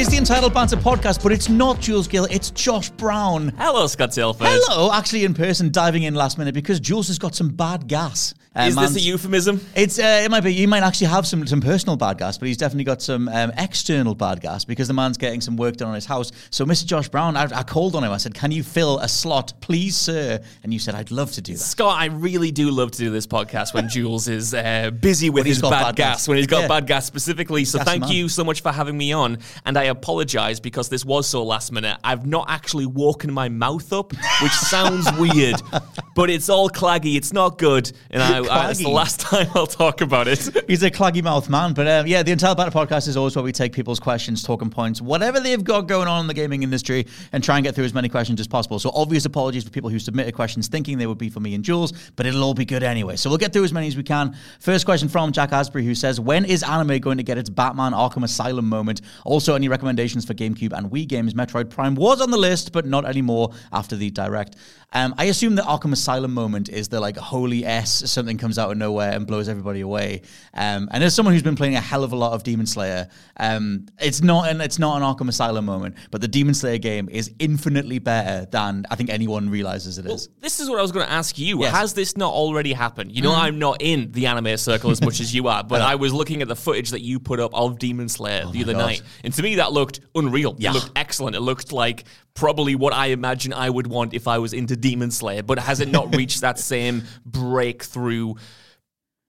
It's the Entitled Banter podcast, but it's not Jules Gill, it's Josh Brown. Hello, Scott Tilford. Hello, actually in person, diving in last minute because Jules has got some bad gas. Uh, Is this a euphemism? It's uh, it might be. He might actually have some some personal bad gas, but he's definitely got some um, external bad gas because the man's getting some work done on his house. So, Mr. Josh Brown, I, I called on him. I said, "Can you fill a slot, please, sir?" And you said, "I'd love to do that." Scott, I really do love to do this podcast when Jules is uh, busy with his bad, bad gas, gas. when he's got Yeah. bad gas specifically. So Gassy thank man. you so much for having me on. And I apologize because this was so last minute. I've not actually woken my mouth up, which sounds weird, but it's all claggy. It's not good. And I, I, it's the last time I'll talk about it. He's a claggy mouth man. But um, yeah, the Intel Battle podcast is always where we take people's questions, talking points, whatever they've got going on in the gaming industry, and try and get through as many questions as possible. So obvious apologies for people who submitted questions thinking they would be for me and Jules, but it'll all be good anyway. So we'll get through as many as we can. First question from Jack Asbury, who says, When is anime going to get its Batman Arkham Asylum moment? Also, any recommendations for GameCube and Wii games? Metroid Prime was on the list, but not anymore after the direct. Um, I assume the Arkham Asylum moment is the like holy S, something comes out of nowhere and blows everybody away. Um, and as someone who's been playing a hell of a lot of Demon Slayer, um, it's not an it's not an Arkham Asylum moment, but the Demon Slayer game is infinitely better than I think anyone realizes it is. This is what I was going to ask you. Yes. Has this not already happened? You know, I'm not in the anime circle as much as you are, but I was looking at the footage that you put up of Demon Slayer the other Oh night, and to me that looked unreal. Yeah. It looked excellent. It looked like probably what I imagine I would want if I was into Demon Slayer. But has it not reached that same breakthrough?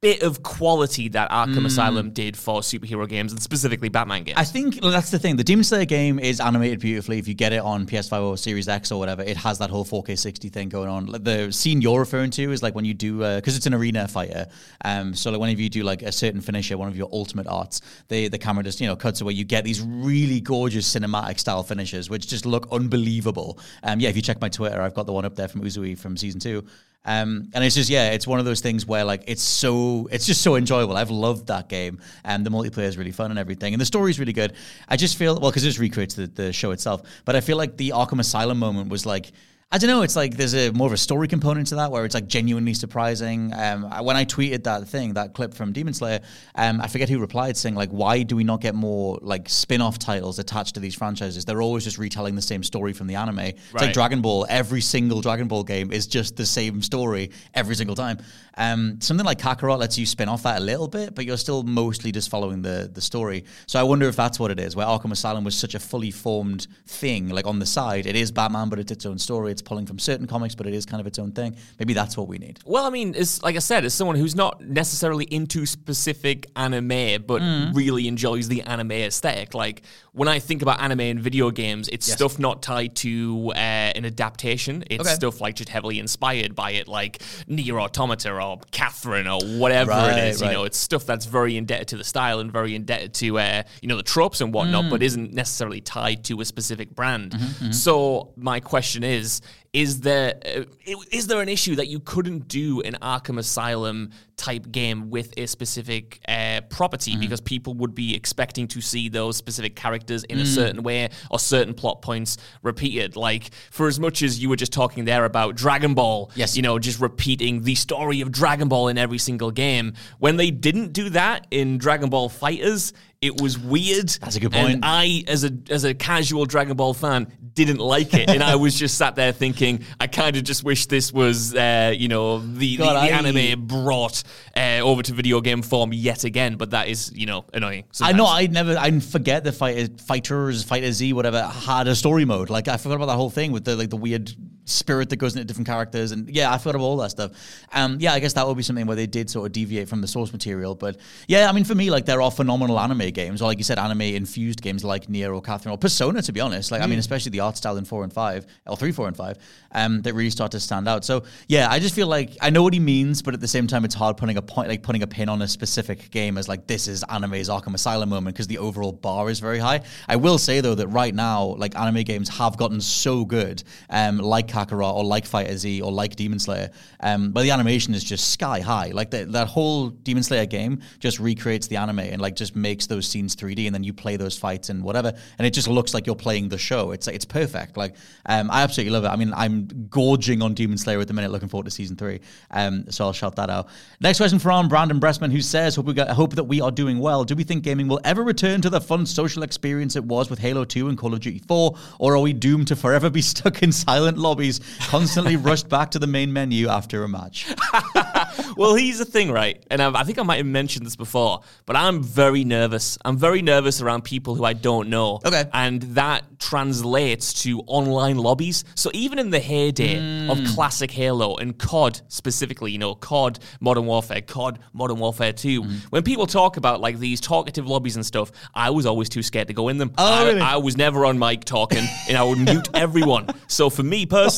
Bit of quality that Arkham Asylum did for superhero games and specifically Batman games. Mm. I think that's the thing. The Demon Slayer game is animated beautifully. If you get it on PS5 or Series X or whatever, it has that whole 4K 60 thing going on. The scene you're referring to is like when you do because it's an arena fighter. Um, so like whenever you do like a certain finisher, one of your ultimate arts, the the camera just you know cuts away. You get these really gorgeous cinematic style finishes, which just look unbelievable. Um, yeah, if you check my Twitter, I've got the one up there from Uzui from season two. Um, and it's just yeah, it's one of those things where like it's so it's just so enjoyable. I've loved that game, and the multiplayer is really fun and everything, and the story's really good. I just feel well because it just recreates the, the show itself, but I feel like the Arkham Asylum moment was like. I don't know. It's like there's a more of a story component to that where it's like genuinely surprising. Um, I- when I tweeted that thing, that clip from Demon Slayer, um, I forget who replied saying like, "Why do we not get more like spin-off titles attached to these franchises? They're always just retelling the same story from the anime. It's like Dragon Ball. Every single Dragon Ball game is just the same story every single time. Um, something like Kakarot lets you spin off that a little bit, but you're still mostly just following the the story. So I wonder if that's what it is. Where Arkham Asylum was such a fully formed thing, like on the side, it is Batman, but it's its own story. It's pulling from certain comics, but it is kind of its own thing. Maybe that's what we need. Well, I mean, it's like I said, as someone who's not necessarily into specific anime, but Mm. really enjoys the anime aesthetic. Like when I think about anime and video games, it's stuff not tied to uh, an adaptation. It's Okay. stuff like just heavily inspired by it, like Nier Automata or Catherine or whatever Right, it is. right. You know, it's stuff that's very indebted to the style and very indebted to uh, you know the tropes and whatnot, Mm. but isn't necessarily tied to a specific brand. Mm-hmm, So my question is. Is there uh, is there an issue that you couldn't do an Arkham Asylum type game with a specific uh, property Mm-hmm. because people would be expecting to see those specific characters in a Mm. certain way or certain plot points repeated. Like for as much as you were just talking there about Dragon Ball, Yes. you know, just repeating the story of Dragon Ball in every single game. When they didn't do that in Dragon Ball FighterZ, it was weird. That's a good And point. I, as a as a casual Dragon Ball fan, didn't like it, and I was just sat there thinking, I kind of just wish this was, uh, you know, the, God, the, I- anime brought uh, over to video game form yet again. But that is, you know, annoying. I know. I never. I forget the fight, fighters, fighter Z, whatever, had a story mode. Like I forgot about that whole thing with the like the weird spirit that goes into different characters, and yeah, I forgot about all that stuff. Um, yeah, I guess that would be something where they did sort of deviate from the source material. But yeah, I mean, for me, like there are phenomenal anime games, or like you said, anime infused games like Nier or Catherine or Persona. To be honest, like I mean, especially the art style in four and five, or three, four, and five, um, that really start to stand out. So yeah, I just feel like I know what he means, but at the same time, it's hard putting a point, like putting a pin on a specific game as like this is anime's Arkham Asylum moment because the overall bar is very high. I will say though that right now, like anime games have gotten so good, um, like Kakarot or like Fighter Z or like Demon Slayer, um, but the animation is just sky high. Like the, that whole Demon Slayer game just recreates the anime and like just makes those scenes 3D, and then you play those fights and whatever, and it just looks like you're playing the show. It's it's perfect. Like um, I absolutely love it. I mean, I'm gorging on Demon Slayer at the minute, looking forward to season three. Um, so I'll shout that out. Next question from Brandon Bressman, who says, "Hope we got, hope that we are doing well. Do we think gaming will ever return to the fun social experience it was with Halo 2 and Call of Duty 4, or are we doomed to forever be stuck in silent lobbies, constantly rushed back to the main menu after a match?" well, here's the thing, right? And I've, I think I might have mentioned this before, but I'm very nervous. I'm very nervous around people who I don't know. Okay. And that translates to online lobbies. So even in the heyday of hmm. classic Halo and COD specifically, you know, COD Modern Warfare, COD Modern Warfare 2, hmm. when people talk about like these talkative lobbies and stuff, I was always too scared to go in them. Oh, I, really? I was never on mic talking and I would mute everyone. So for me personally,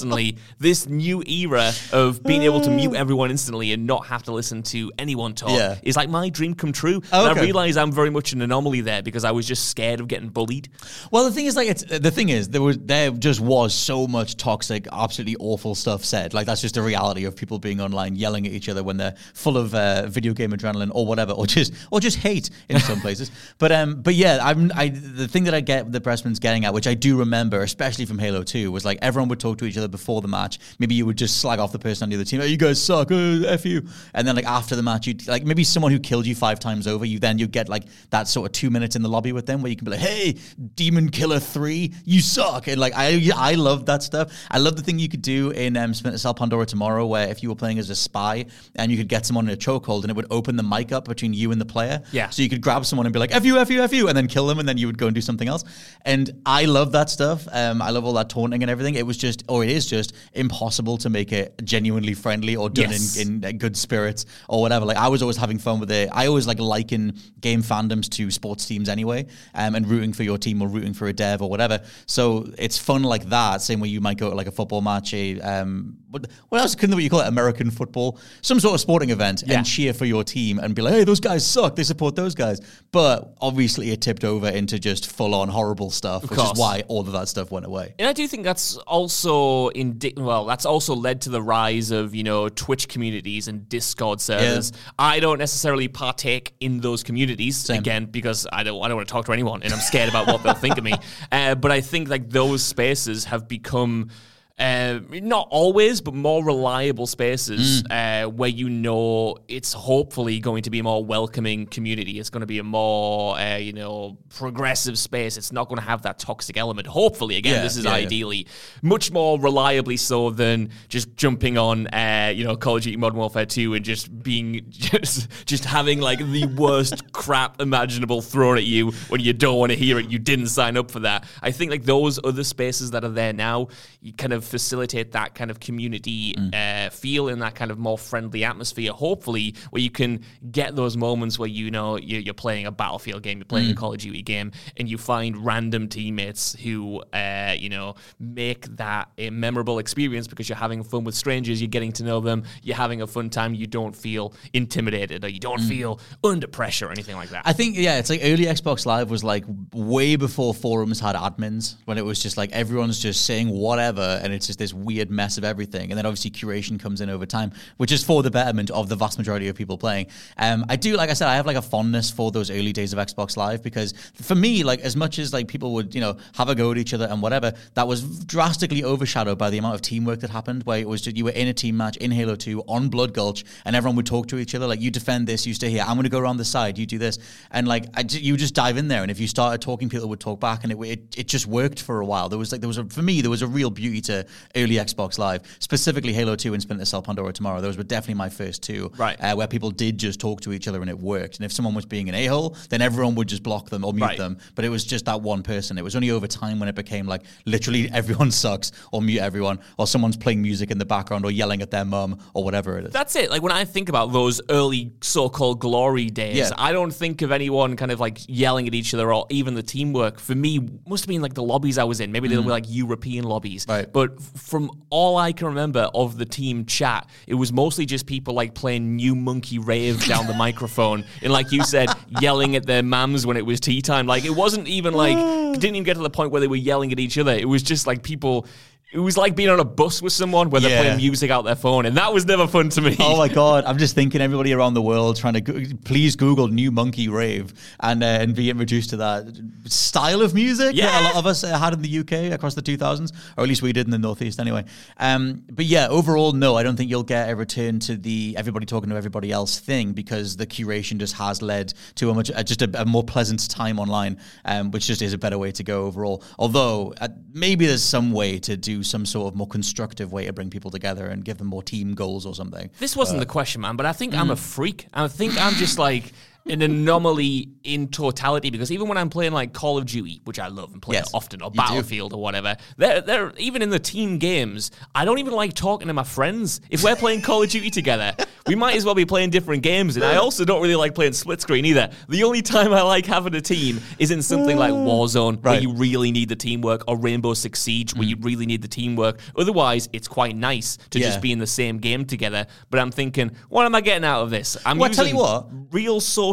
this new era of being able to mute everyone instantly and not have to listen to anyone talk Yeah. is like my dream come true. Oh, and okay. I realize I'm very much an anomaly there because I was just scared of getting bullied. Well, the thing is, like, it's the thing is there was there just was so much toxic, absolutely awful stuff said. Like that's just a reality of people being online, yelling at each other when they're full of uh, video game adrenaline or whatever, or just or just hate in some places. But um, but yeah, I'm I the thing that I get the Pressman's getting at, which I do remember, especially from Halo Two, was like everyone would talk to each other before the match. Maybe you would just slag off the person on the other team. Oh, you guys suck. Uh, f you. And then like after the match, you like maybe someone who killed you five times over. You then you get like that sort of two minutes in the lobby with them where you can be like, hey, Demon Killer Three, you suck. And like I I love that stuff. I love the thing you could do in um, Splinter Cell Pandora tomorrow, where if you were playing as a spy and you could get someone in a chokehold and it would open the mic up between you and the player. Yeah. So you could grab someone and be like, F you, F you, F you, and then kill them, and then you would go and do something else. And I love that stuff. Um, I love all that taunting and everything. It was just, or it is just impossible to make it genuinely friendly or done Yes. in, in uh, good spirits or whatever. Like I was always having fun with it. I always like liken game fandoms to sports teams anyway, um, and rooting for your team or rooting for a dev or whatever. So it's fun like that. Same way you might go to like a football match, a um, what, what else couldn't you call it? American football, some sort of sporting event, Yeah. and cheer for your team and be like, hey, those guys suck. They support those guys. But obviously, it tipped over into just full on horrible stuff, which is why all of that stuff went away. And I do think that's also indi- well, that's also led to the rise of you know Twitch communities and Discord servers. I don't necessarily partake in those communities again because I don't I don't want to talk to anyone and I'm scared about what they'll think of me. Uh, but I think like those spaces have become. Uh, not always, but more reliable spaces uh, where you know it's hopefully going to be a more welcoming community. It's going to be a more, uh, you know, progressive space. It's not going to have that toxic element. Hopefully, again, Yeah, this is yeah, yeah. ideally much more reliably so than just jumping on, uh, you know, Call of Duty Modern Warfare 2 and just being just just having like the worst crap imaginable thrown at you when you don't want to hear it. You didn't sign up for that. I think like those other spaces that are there now, you kind of facilitate that kind of community Mm. uh, feel in that kind of more friendly atmosphere. Hopefully, where you can get those moments where you know you're, you're playing a Battlefield game, you're playing Mm. a Call of Duty game, and you find random teammates who, uh, you know, make that a memorable experience because you're having fun with strangers, you're getting to know them, you're having a fun time, you don't feel intimidated or you don't feel under pressure or anything like that. Mm. I think yeah, it's like early Xbox Live was like way before forums had admins when it was just like everyone's just saying whatever and it's just this weird mess of everything. And then obviously curation comes in over time, which is for the betterment of the vast majority of people playing. Um, I do, like I said, I have like a fondness for those early days of Xbox Live because for me, like as much as like people would, you know, have a go at each other and whatever, that was drastically overshadowed by the amount of teamwork that happened. Where it was just you were in a team match in Halo Two on Blood Gulch, and everyone would talk to each other like, "You defend this, you stay here. I'm going to go around the side, you do this," and like I, you just dive in there, and if you started talking, people would talk back, and it, it it just worked for a while. There was like there was a, for me there was a real beauty to early Xbox Live, specifically Halo Two and Splinter Cell Pandora Tomorrow. Those were definitely my first two, Right. Uh, where people did just talk to each other and it worked. And if someone was being an a hole, then everyone would just block them or mute Right. them. But it was just that one person. It was only over time when it became like literally everyone sucks or mute everyone or someone's playing music in the background or yelling at their mum or whatever it is. That's it. Like when I think about those early so-called glory days, Yeah. I don't think of anyone kind of like yelling at each other or even the teamwork. For me, must have been like the lobbies I was in. Maybe they were like European lobbies. Right. But from all I can remember of the team chat, it was mostly just people like playing New Monkey Rave down the microphone and, like you said, yelling at their mams when it was tea time. Like it wasn't even like didn't even get to the point where they were yelling at each other. It was just like people. It was like being on a bus with someone where they're Yeah. playing music out their phone, and that was never fun to me. Oh my god! I'm just thinking everybody around the world trying to go- please Google "new monkey rave" and uh, and be introduced to that style of music that Yeah. a lot of us uh, had in the UK across the 2000s, or at least we did in the Northeast anyway. Um, but yeah, overall, no, I don't think you'll get a return to the everybody talking to everybody else thing because the curation just has led to a much uh, just a, a more pleasant time online, um, which just is a better way to go overall. Although uh, maybe there's some way to do some sort of more constructive way to bring people together and give them more team goals or something. This wasn't the question, man, but I think I'm a Mm. freak. I think I'm just like an anomaly in totality because even when I'm playing like Call of Duty, which I love and play Yes, often, or you do. Battlefield or whatever, they're, they're even in the team games. I don't even like talking to my friends. If we're playing Call of Duty together, we might as well be playing different games. And I also don't really like playing split screen either. The only time I like having a team is in something like mm. Warzone, where you really need the teamwork, or Rainbow Six Siege, where you mm. really need the teamwork. Otherwise, it's quite nice to Yeah. just be in the same game together. But I'm thinking, what am I getting out of this? I'm Well, using tell you what. real social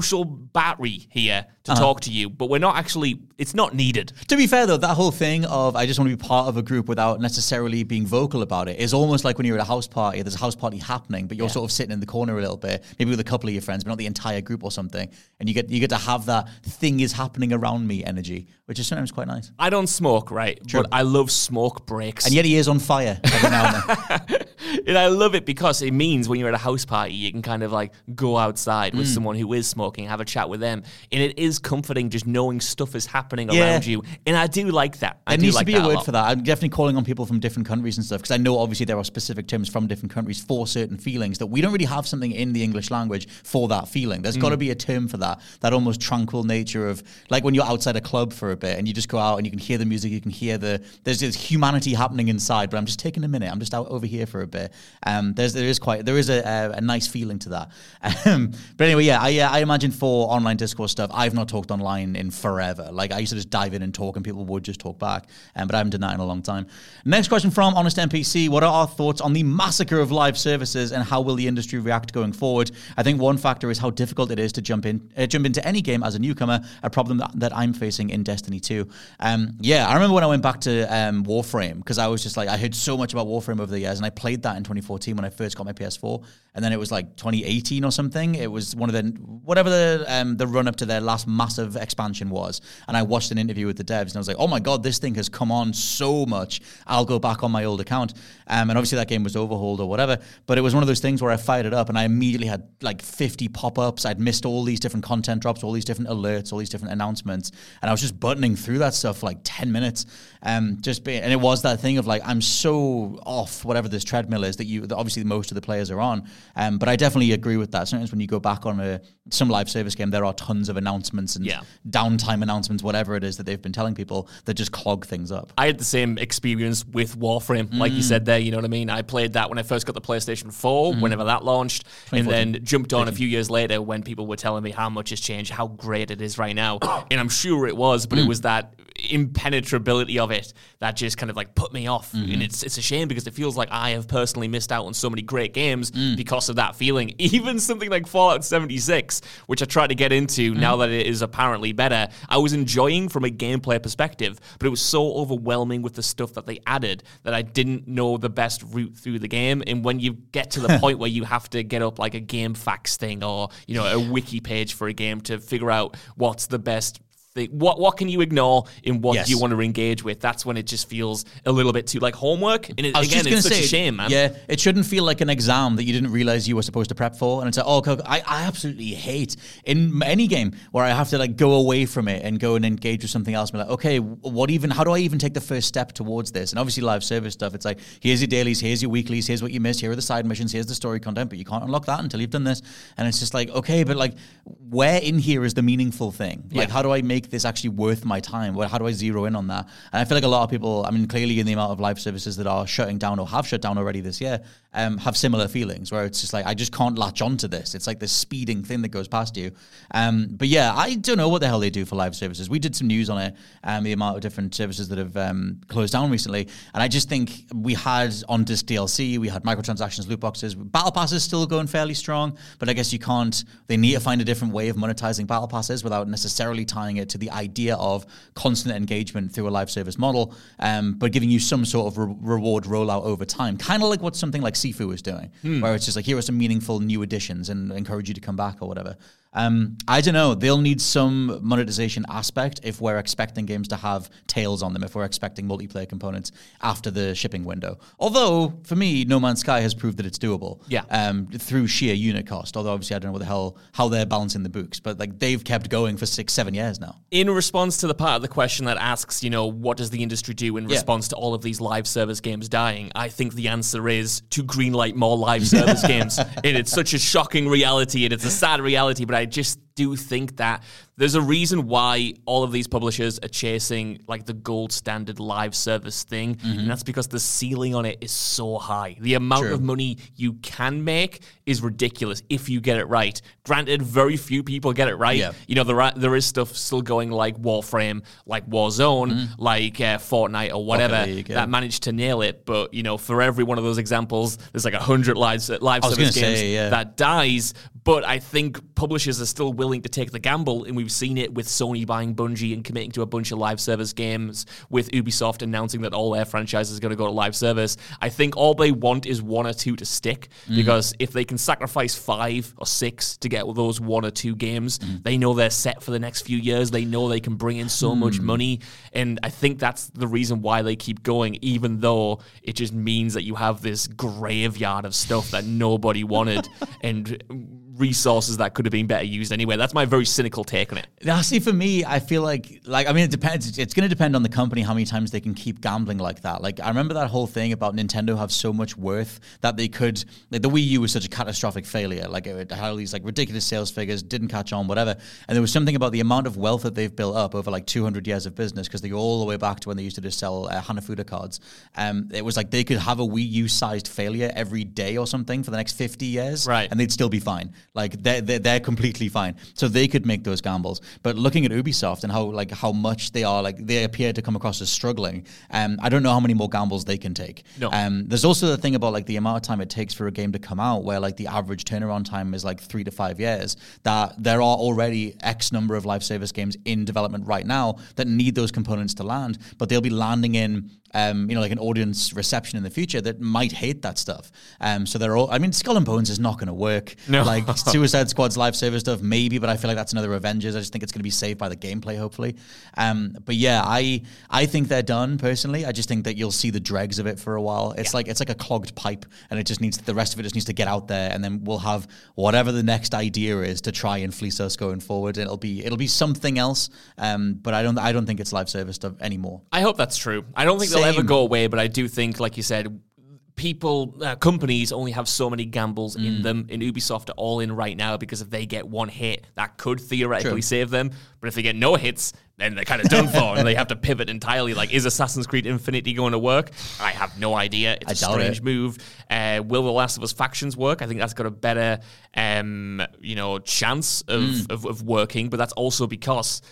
battery here to Uh-huh. talk to you, but we're not actually. It's not needed. To be fair, though, that whole thing of I just want to be part of a group without necessarily being vocal about it is almost like when you're at a house party. There's a house party happening, but you're sort of sitting in the corner a little bit, maybe with a couple of your friends, but not the entire group or something. And you get you get to have that thing is happening around me energy, which is sometimes quite nice. I don't smoke, right? But I love smoke breaks. And yet he is on fire every now and then. and I love it because it means when you're at a house party, you can kind of like go outside Mm. with someone who is smoking, have a chat with them, and it is comforting just knowing stuff is happening Yeah. around you. And I do like that. I There needs like to be a word lot. for that. I'm definitely calling on people from different countries and stuff because I know obviously there are specific terms from different countries for certain feelings that we don't really have something in the English language for that feeling. There's got to be a term for that. That almost tranquil nature of like when you're outside a club for a bit and you just go out and you can hear the music, you can hear the there's this humanity happening inside. But I'm just taking a minute. I'm just out over here for a bit. Um, there's there is quite there is a, a, a nice feeling to that. Um, but anyway, yeah, I uh, I imagine for online discourse stuff, I've not talked online in forever. Like I used to just dive in and talk, and people would just talk back. Um, but I haven't done that in a long time. Next question from Honest NPC: What are our thoughts on the massacre of live services, and how will the industry react going forward? I think one factor is how difficult it is to jump in uh, jump into any game as a newcomer. A problem that, that I'm facing in Destiny 2. Um, yeah, I remember when I went back to um, Warframe because I was just like I heard so much about Warframe over the years, and I played that in 2014 when I first got my PS4, and then it was like 2018 or something. It was one of the whatever the um, the run up to their last massive expansion was, and I watched an interview with the devs, and I was like, oh my god, this thing has come on so much. I'll go back on my old account, um, and obviously that game was overhauled or whatever, but it was one of those things where I fired it up, and I immediately had like 50 pop ups. I'd missed all these different content drops, all these different alerts, all these different announcements, and I was just buttoning through that stuff for like 10 minutes. Um, just be, and it was that thing of like I'm so off whatever this treadmill is that you that obviously most of the players are on. Um, but I definitely agree with that. Sometimes when you go back on a some live service game, there are tons of announcements and Yeah. downtime announcements, whatever it is that they've been telling people that just clog things up. I had the same experience with Warframe, like you mm. said there. You know what I mean? I played that when I first got the PlayStation 4, mm-hmm. whenever that launched, and then jumped on a few years later when people were telling me how much has changed, how great it is right now. and I'm sure it was, but it mm. was that impenetrability of it that just kind of like put me off. Mm-hmm. And it's it's a shame because it feels like I have personally missed out on so many great games Mm. because of that feeling. Even something like Fallout 76, which I tried to get into Mm. now that it is apparently better, I was enjoying from a gameplay perspective, but it was so overwhelming with the stuff that they added that I didn't know the best route through the game. And when you get to the point where you have to get up like a game facts thing or, you know, a wiki page for a game to figure out what's the best thing, what what can you ignore in what Yes. you want to engage with? That's when it just feels a little bit too like homework. And it, again, it's such say, a shame, man. Yeah, it shouldn't feel like an exam that you didn't realize you were supposed to prep for. And it's like, oh, I, I absolutely hate in any game where I have to like go away from it and go and engage with something else. And be like, okay, what even? How do I even take the first step towards this? And obviously, live service stuff. It's like, here's your dailies, here's your weeklies, here's what you missed, here are the side missions, here's the story content, but you can't unlock that until you've done this. And it's just like, okay, but like, where in here is the meaningful thing? Like, Yeah. how do I make this actually worth my time? Well, how do I zero in on that? And I feel like a lot of people, I mean, clearly in the amount of live services that are shutting down or have shut down already this year, um, have similar feelings where it's just like, I just can't latch onto this. It's like this speeding thing that goes past you. Um, but yeah, I don't know what the hell they do for live services. We did some news on it, um, the amount of different services that have um, closed down recently. And I just think we had on disc DLC, we had microtransactions, loot boxes. Battle passes still going fairly strong, but I guess you can't, they need to find a different way of monetizing battle passes without necessarily tying it to the idea of constant engagement through a live service model, um, but giving you some sort of re- reward rollout over time. Kind of like what something like Sifu is doing, where it's just like, here are some meaningful new additions and encourage you to come back or whatever. Um, I don't know. They'll need some monetization aspect if we're expecting games to have tails on them, if we're expecting multiplayer components after the shipping window. Although, for me, No Man's Sky has proved that it's doable. Yeah. Um, through sheer unit cost. Although, obviously, I don't know what the hell, how they're balancing the books, but like they've kept going for six, seven years now. in response to the part of the question that asks, you know, what does the industry do in Yeah. response to all of these live service games dying? I think the answer is to greenlight more live service games. And it's such a shocking reality and it's a sad reality, but I just do think that there's a reason why all of these publishers are chasing like the gold standard live service thing. And that's because the ceiling on it is so high. The amount True. of money you can make is ridiculous if you get it right. Granted, very few people get it right. Yeah. You know, there are, there is stuff still going like Warframe, like Warzone, like uh, Fortnite or whatever yeah. that managed to nail it. But you know, for every one of those examples, there's like a hundred live live service games say, yeah. that dies. But I think publishers are still willing to take the gamble, and we've seen it with Sony buying Bungie and committing to a bunch of live service games, with Ubisoft announcing that all their franchises are going to go to live service. I think all they want is one or two to stick, Mm. because if they can sacrifice five or six to get those one or two games, Mm. they know they're set for the next few years. They know they can bring in so much Mm. money, and I think that's the reason why they keep going, even though it just means that you have this graveyard of stuff that nobody wanted and resources that could have been better used anyway. That's my very cynical take on it. Now, see, for me, I feel like, like, I mean, it depends. It's- going to depend on the company how many times they can keep gambling like that. Like, I remember that whole thing about Nintendo have so much worth that they could. Like, the Wii U was such a catastrophic failure. Like, it had all these like ridiculous sales figures, didn't catch on, whatever. And there was something about the amount of wealth that they've built up over like 200 years of business because they go all the way back to when they used to just sell uh, Hanafuda cards. Um, it was like they could have a Wii U sized failure every day or something for the next 50 years, Right. And they'd still be fine. Like they're, they're, they're completely fine. So they could make those gambles. But looking at Ubisoft and how like how much they are like they appear to come across as struggling. Um, I don't know how many more gambles they can take. No. Um, there's also the thing about like the amount of time it takes for a game to come out, where like the average turnaround time is like three to five years. That there are already X number of live service games in development right now that need those components to land, but they'll be landing in um, you know, like an audience reception in the future that might hate that stuff. Um, so they're all, I mean, Skull and Bones is not going to work. No. Like Suicide Squad's live service stuff, maybe, but I feel like that's another Avengers. I just think it's going to be saved by the gameplay, hopefully. Um, but yeah, I I think they're done personally. I just think that you'll see the dregs of it for a while. It's like it's like a clogged pipe, and it just needs the rest of it just needs to get out there, and then we'll have whatever the next idea is to try and fleece us going forward. It'll be it'll be something else. Um, but I don't I don't think it's live service stuff anymore. I hope that's true. I don't think they'll ever go away, but I do think, like you said, people, uh, companies only have so many gambles Mm. in them. In Ubisoft are all in right now because if they get one hit, that could theoretically True. save them. But if they get no hits, then they're kind of done for, and they have to pivot entirely. Like, is Assassin's Creed Infinity going to work? I have no idea. It's I a strange it. move. Uh, will The Last of Us factions work? I think that's got a better, um, you know, chance of, Mm. of, of working. But that's also because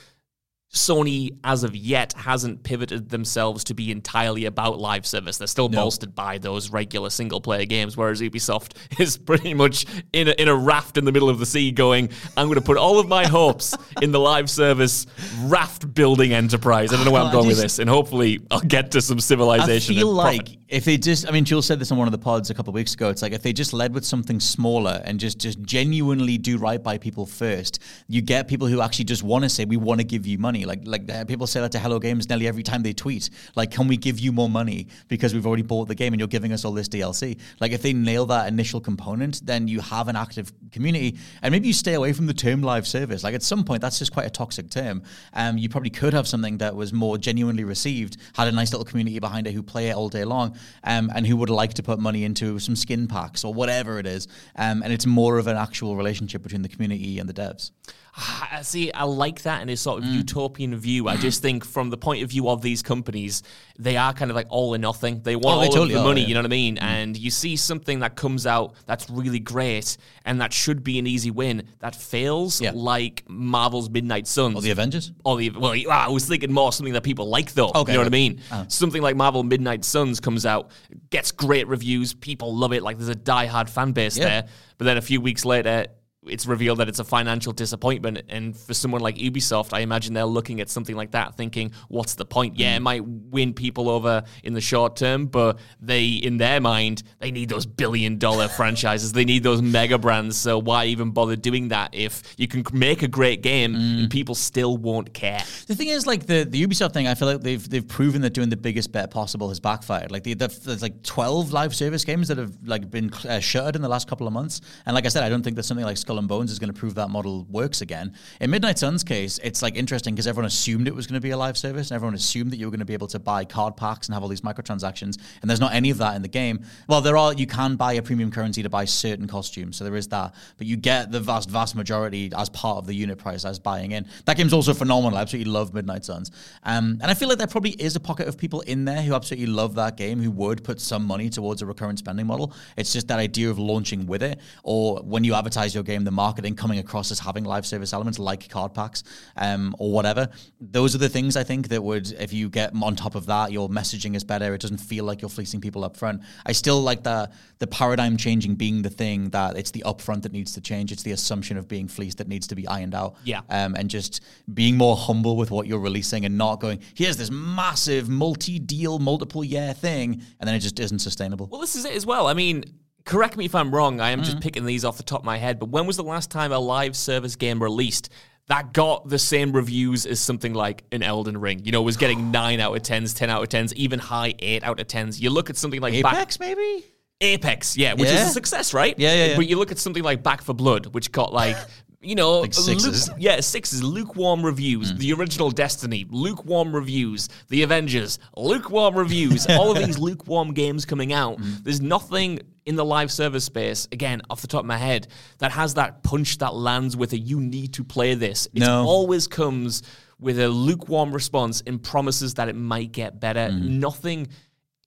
Sony, as of yet, hasn't pivoted themselves to be entirely about live service. They're still No. bolstered by those regular single player games, whereas Ubisoft is pretty much in a, in a raft in the middle of the sea going, I'm going to put all of my hopes in the live service raft building enterprise. I don't know where I'm going with this, and hopefully I'll get to some civilization. I feel like. If they just, I mean, Jules said this on one of the pods a couple of weeks ago. It's like if they just led with something smaller and just just genuinely do right by people first, you get people who actually just want to say, "We want to give you money." Like like uh, people say that to Hello Games nearly every time they tweet. Like, can we give you more money because we've already bought the game and you're giving us all this DLC? Like, if they nail that initial component, then you have an active community, and maybe you stay away from the term live service. Like at some point, that's just quite a toxic term. Um, you probably could have something that was more genuinely received, had a nice little community behind it who play it all day long, um, and who would like to put money into some skin packs or whatever it is. Um, and it's more of an actual relationship between the community and the devs. I see, I like that in a sort of Mm. utopian view. I just think from the point of view of these companies, they are kind of like all or nothing. They want Oh, they all totally the are, money, yeah. Mm. you know what I mean? And you see something that comes out that's really great and that should be an easy win that fails, Yeah. like Marvel's Midnight Suns. Or the Avengers? Or the well, I was thinking more something that people like though. Okay, you know what I mean? Something like Marvel Midnight Suns comes out, gets great reviews, people love it. Like there's a die-hard fan base Yeah. there. But then a few weeks later, it's revealed that it's a financial disappointment. And for someone like Ubisoft, I imagine they're looking at something like that, thinking, "What's the point? Yeah, it might win people over in the short term, but they, in their mind, they need those billion-dollar franchises. They need those mega brands. So why even bother doing that if you can make a great game and people still won't care?" The thing is, like the, the Ubisoft thing, I feel like they've they've proven that doing the biggest bet possible has backfired. Like the, the there's like twelve live service games that have like been uh, shuttered in the last couple of months, and like I said, I don't think that something like Skull and Bones is going to prove that model works again. In Midnight Suns case, it's like interesting because everyone assumed it was going to be a live service, and everyone assumed that you were going to be able to buy card packs and have all these microtransactions, and there's not any of that in the game. Well, there are. You can buy a premium currency to buy certain costumes, so there is that, but you get the vast vast majority as part of the unit price as buying in. That game's also phenomenal. I absolutely love Midnight Suns. Um, and I feel like there probably is a pocket of people in there who absolutely love that game who would put some money towards a recurrent spending model. It's just that idea of launching with it, or when you advertise your game, the marketing coming across as having live service elements like card packs um, or whatever. Those are the things I think that would, if you get on top of that, your messaging is better. It doesn't feel like you're fleecing people up front. I still like the the paradigm changing being the thing that it's the upfront that needs to change. It's the assumption of being fleeced that needs to be ironed out Yeah. um, and just being more humble with what you're releasing and not going, here's this massive multi deal, multiple year thing, and then it just isn't sustainable. Well, this is it as well. I mean, correct me if I'm wrong. I am Mm. just picking these off the top of my head. But when was the last time a live service game released that got the same reviews as something like an Elden Ring? You know, was getting nine out of tens, ten out of tens, even high eight out of tens. You look at something like Back- Apex, maybe? Apex, yeah, which Yeah. is a success, right? Yeah, yeah, yeah. But you look at something like Back 4 Blood, which got like. You know, Like sixes. luke- yeah, sixes, lukewarm reviews. Hmm. The original Destiny, lukewarm reviews. The Avengers, lukewarm reviews. All of these lukewarm games coming out. Hmm. There's nothing in the live service space, again, off the top of my head, that has that punch that lands with a you need to play this. It No. always comes with a lukewarm response and promises that it might get better. Mm-hmm. Nothing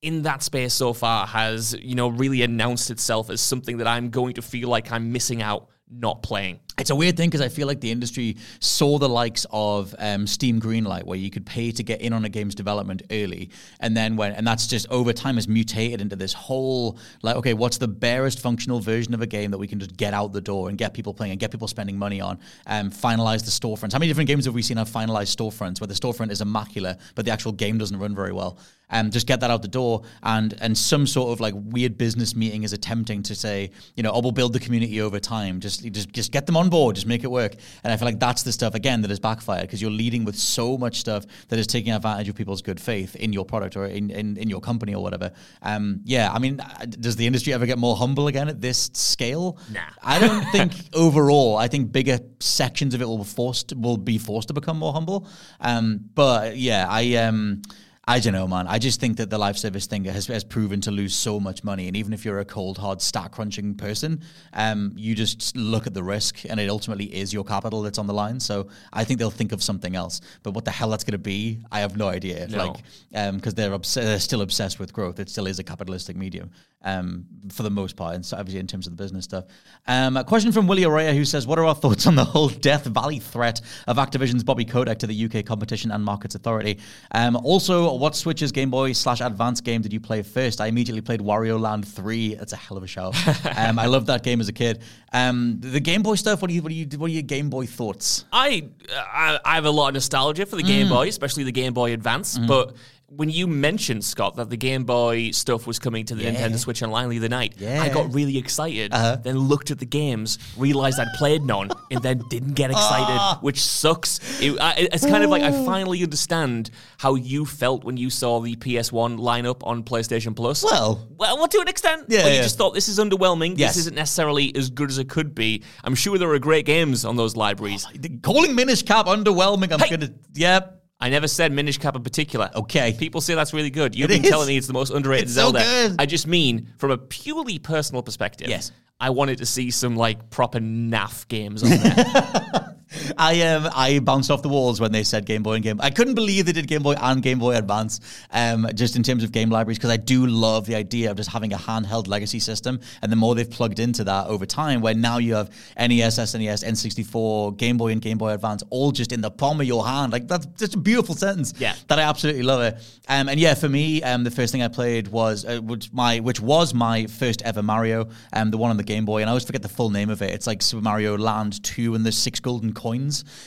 in that space so far has, you know, really announced itself as something that I'm going to feel like I'm missing out not playing. It's a weird thing because I feel like the industry saw the likes of um, Steam Greenlight, where you could pay to get in on a game's development early, and then when and that's just over time has mutated into this whole like, okay, what's the barest functional version of a game that we can just get out the door and get people playing and get people spending money on, and finalize the storefronts. How many different games have we seen have finalized storefronts where the storefront is immaculate, but the actual game doesn't run very well? Um, just get that out the door, and and some sort of like weird business meeting is attempting to say, you know, oh, we'll build the community over time. Just just just get them on board, just make it work. And I feel like that's the stuff again that has backfired because you're leading with so much stuff that is taking advantage of people's good faith in your product or in in, in your company or whatever. Um, yeah, I mean, uh, does the industry ever get more humble again at this scale? Nah. I don't think overall. I think bigger sections of it will be forced will be forced to become more humble. Um, but yeah, I um. I don't know, man. I just think that the live service thing has, has proven to lose so much money. And even if you're a cold, hard, stat crunching person, um, you just look at the risk and it ultimately is your capital that's on the line. So I think they'll think of something else. But what the hell that's going to be, I have no idea. No. Like, because they're, obs- they're still obsessed with growth. It still is a capitalistic medium um, for the most part, and so obviously in terms of the business stuff. Um, a question from Willie Araya who says, "What are our thoughts on the whole Death Valley threat of Activision's Bobby Kotick to the UK Competition and Markets Authority? Um, also, what Switch's Game Boy slash Advance game did you play first? I immediately played Wario Land Three. That's a hell of a show. um, I loved that game as a kid. Um, the Game Boy stuff. What do you what do you what are your Game Boy thoughts? I, I I have a lot of nostalgia for the Game Mm. Boy, especially the Game Boy Advance. Mm-hmm. But when you mentioned Scott that the Game Boy stuff was coming to the Nintendo Switch Online the other night, I got really excited. Uh-huh. Then looked at the games, realized I'd played none, and then didn't get excited, Ah. which sucks. It, I, it's kind of like I finally understand how you felt when you saw the PS1 lineup on PlayStation Plus. Well- well, well, to an extent. Yeah, Like, you yeah. just thought this is underwhelming. Yes. This isn't necessarily as good as it could be. I'm sure there are great games on those libraries. Calling Minish Cap underwhelming. I'm Hey. gonna. Yep. I never said Minish Cap in particular. Okay. People say that's really good. You've It been is. telling me it's the most underrated It's so Zelda. good. I just mean from a purely personal perspective. Yes. I wanted to see some like proper naff games on there. I um I bounced off the walls when they said Game Boy and Game. I couldn't believe they did Game Boy and Game Boy Advance. Um, just in terms of game libraries, because I do love the idea of just having a handheld legacy system, and the more they've plugged into that over time, where now you have NES, SNES, N64, Game Boy, and Game Boy Advance all just in the palm of your hand. Like that's just a beautiful sentence. Yeah. that I absolutely love it. Um, and yeah, for me, um, the first thing I played was uh, which my which was my first ever Mario, um, the one on the Game Boy, and I always forget the full name of it. It's like Super Mario Land Two and the Six Golden Coins.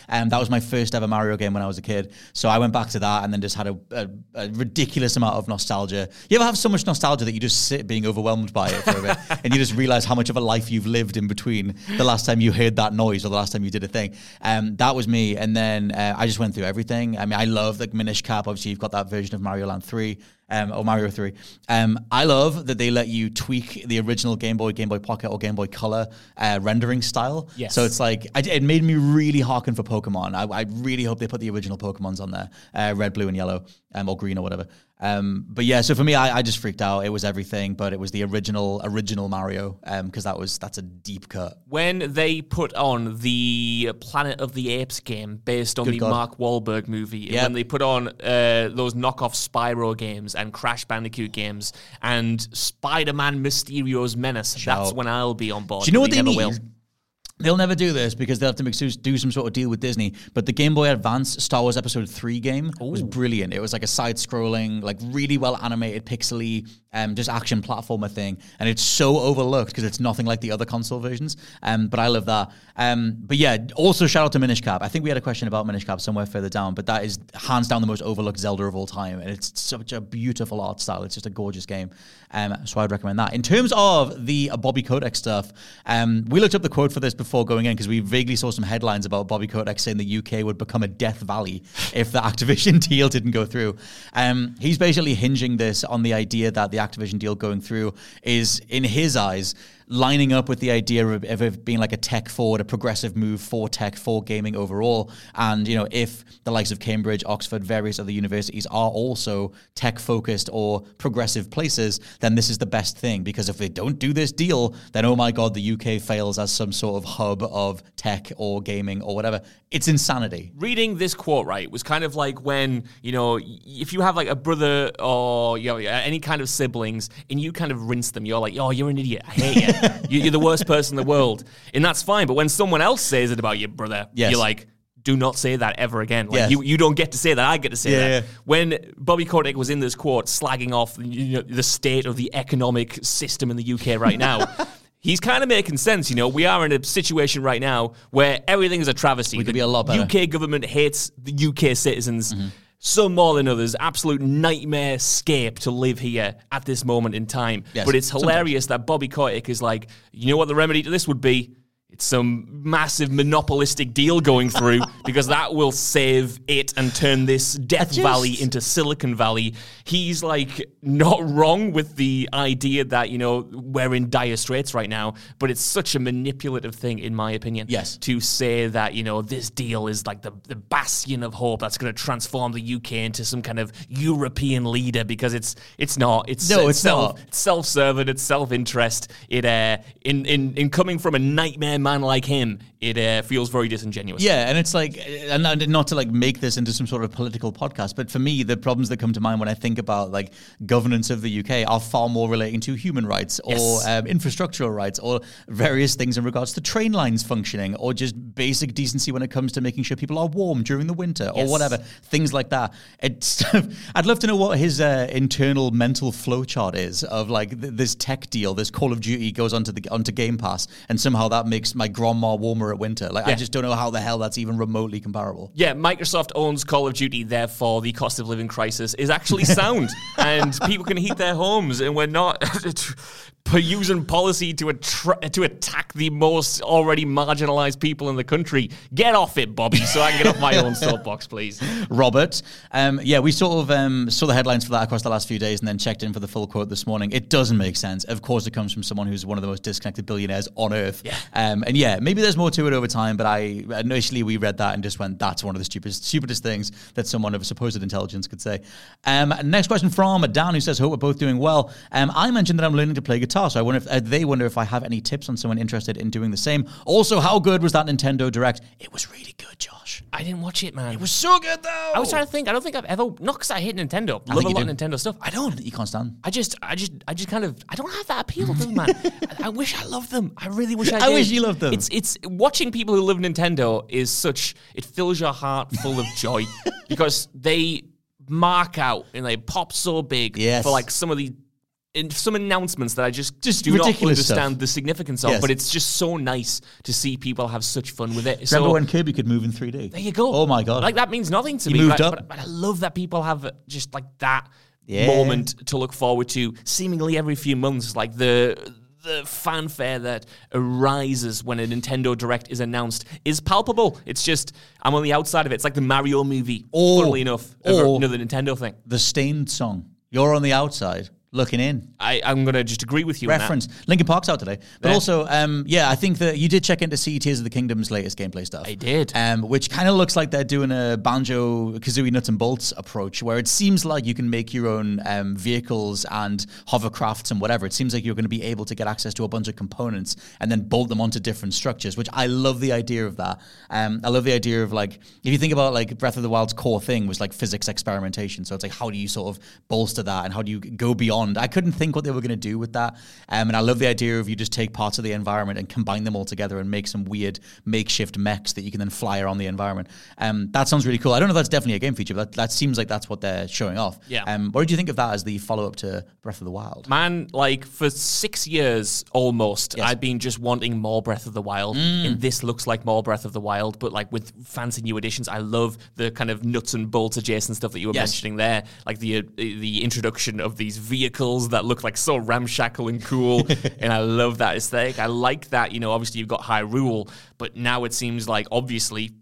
Um, that was my first ever Mario game when I was a kid. So I went back to that and then just had a, a, a ridiculous amount of nostalgia. You ever have so much nostalgia that you just sit being overwhelmed by it for a bit, and you just realize how much of a life you've lived in between the last time you heard that noise or the last time you did a thing. Um, that was me, and then uh, I just went through everything. I mean, I love the Minish Cap. Obviously, you've got that version of Mario Land Three. Um, or Mario 3. Um, I love that they let you tweak the original Game Boy, Game Boy Pocket, or Game Boy Color uh, rendering style. Yes. So it's like, I, it made me really hearken for Pokemon. I, I really hope they put the original Pokemons on there uh, red, blue, and yellow, um, or green, or whatever. Um, but yeah, so for me, I, I just freaked out. It was everything, but it was the original, original Mario, because that was that's a deep cut. when they put on the Planet of the Apes game based on Good the God. Mark Wahlberg movie, and when they put on uh, those knockoff Spyro games and Crash Bandicoot games and Spider-Man Mysterio's Menace, that's Shout. when I'll be on board. Do you know what they need? will. They'll never do this because they'll have to make, do some sort of deal with Disney. But the Game Boy Advance Star Wars Episode 3 game was brilliant. It was like a side scrolling, like really well animated, pixely, um, just action platformer thing. And it's so overlooked because it's nothing like the other console versions. Um, but I love that. Um, but yeah, also shout out to Minish Cap. I think we had a question about Minish Cap somewhere further down, but that is hands down the most overlooked Zelda of all time. And it's such a beautiful art style. It's just a gorgeous game. Um, so I'd recommend that. In terms of the uh, Bobby Kotick stuff, um, we looked up the quote for this before going in because we vaguely saw some headlines about Bobby Kotick saying the UK would become a death valley if the Activision deal didn't go through. Um, he's basically hinging this on the idea that the Activision deal going through is, in his eyes, lining up with the idea of, of being like a tech forward, a progressive move for tech, for gaming overall. And, you know, if the likes of Cambridge, Oxford, various other universities are also tech focused or progressive places, then this is the best thing. Because if they don't do this deal, then oh my God, the UK fails as some sort of hub of tech or gaming or whatever. It's insanity. reading this quote right was kind of like when you know if you have like a brother or you know any kind of siblings and you kind of rinse them you're like oh you're an idiot i hate you You- you're the worst person in the world and that's fine but when someone else says it about your brother Yes. you're like do not say that ever again. Like Yes. you, you don't get to say that. I get to say Yeah, that. yeah. When Bobby Kotick was in this quote slagging off you know, the state of the economic system in the UK right now, he's kind of making sense. You know, we are in a situation right now where everything is a travesty. We could The be a lot better. UK government hates the UK citizens. Mm-hmm. Some more than others, absolute nightmare scape to live here at this moment in time. Yes, but it's sometimes. hilarious that Bobby Kotick is like, you know what the remedy to this would be? It's some massive monopolistic deal going through because that will save it and turn this Death just- Valley into Silicon Valley. He's like not wrong with the idea that, you know, we're in dire straits right now, but it's such a manipulative thing, in my opinion. Yes. To say that, you know, this deal is like the, the bastion of hope that's going to transform the UK into some kind of European leader because it's it's not. It's No, it's self, not. self-serving, It's self-interest. It uh, in in in coming from a nightmare man like him, it uh, feels very disingenuous. Yeah, and it's like, and not to like make this into some sort of political podcast, but for me, the problems that come to mind when I think about like governance of the UK are far more relating to human rights or Yes. um, infrastructural rights or various things in regards to train lines functioning or just basic decency when it comes to making sure people are warm during the winter or Yes. whatever things like that. It's I'd love to know what his uh, internal mental flowchart is of like th- this tech deal, this Call of Duty goes onto the onto Game Pass, and somehow that makes my grandma warmer at winter. Like I just don't know how the hell that's even remotely comparable. Yeah, Microsoft owns Call of Duty, therefore the cost of living crisis is actually sound, and people can heat their homes, and we're not using policy to attra- to attack the most already marginalized people in the country. Get off it, Bobby, so I can get off my own soapbox, please. Robert. Um, yeah, we sort of um, saw the headlines for that across the last few days and then checked in for the full quote this morning. It doesn't make sense. Of course, it comes from someone who's one of the most disconnected billionaires on earth. Yeah. Um, and yeah, maybe there's more to it over time, but I initially we read that and just went, that's one of the stupidest, stupidest things that someone of supposed intelligence could say. Um, next question from Dan, who says, Hope we're both doing well. Um, I mentioned that I'm learning to play guitar, so I wonder if uh, they wonder if I have any tips on someone interested in doing the same. Also, how good was that Nintendo Direct? It was really good, Josh. I didn't watch it, man. It was so good, though. I was trying to think. I don't think I've ever not because I hate Nintendo. I Love a lot of. Nintendo stuff. I don't. You can't stand. I just, I just, I just kind of, I don't have that appeal to them, man. I, I wish I loved them. I really wish I. Did. I wish you loved them. It's, it's watching people who love Nintendo is such. It fills your heart full of joy because they mark out and they pop so big Yes. for like some of the. In some announcements that I just, Just do not understand stuff. the significance of, Yes. but it's just so nice to see people have such fun with it. Remember so when Kirby could move in 3D? there you go. Oh my god! Like that means nothing to He me. moved but, up. But, but I love that people have just like that Yeah. moment to look forward to, seemingly every few months. Like the the fanfare that arises when a Nintendo Direct is announced is palpable. It's just I'm on the outside of it. It's like the Mario movie. Or- funnily oh. enough, or- oh. another Nintendo thing. the Stained song. You're on the outside looking in. I, I'm gonna just agree with you. Reference. Linkin Park's out today, but Yeah. also, um, yeah, I think that you did check into Sea Tears of the Kingdom's latest gameplay stuff. I did. um, which kind of looks like they're doing a banjo kazooie nuts and bolts approach, where it seems like you can make your own um, vehicles and hovercrafts and whatever. It seems like you're going to be able to get access to a bunch of components and then bolt them onto different structures. Which I love the idea of that. Um, I love the idea of like if you think about like Breath of the Wild's core thing was like physics experimentation. So it's like how do you sort of bolster that and how do you go beyond? I couldn't think what they were going to do with that. Um, and I love the idea of you just take parts of the environment and combine them all together and make some weird makeshift mechs that you can then fly around the environment. Um, that sounds really cool. I don't know if that's definitely a game feature, but that, that seems like that's what they're showing off. Yeah. Um, what did you think of that as the follow up to Breath of the Wild? Man, like for six years almost, Yes. Mm. I've been just wanting more Breath of the Wild. And this looks like more Breath of the Wild, but like with fancy new additions. I love the kind of nuts and bolts adjacent stuff that you were Yes. mentioning there, like the uh, the introduction of these vehicles that look like so ramshackle and cool. and I love that aesthetic. I like that. You know, obviously you've got Hyrule, but now it seems like obviously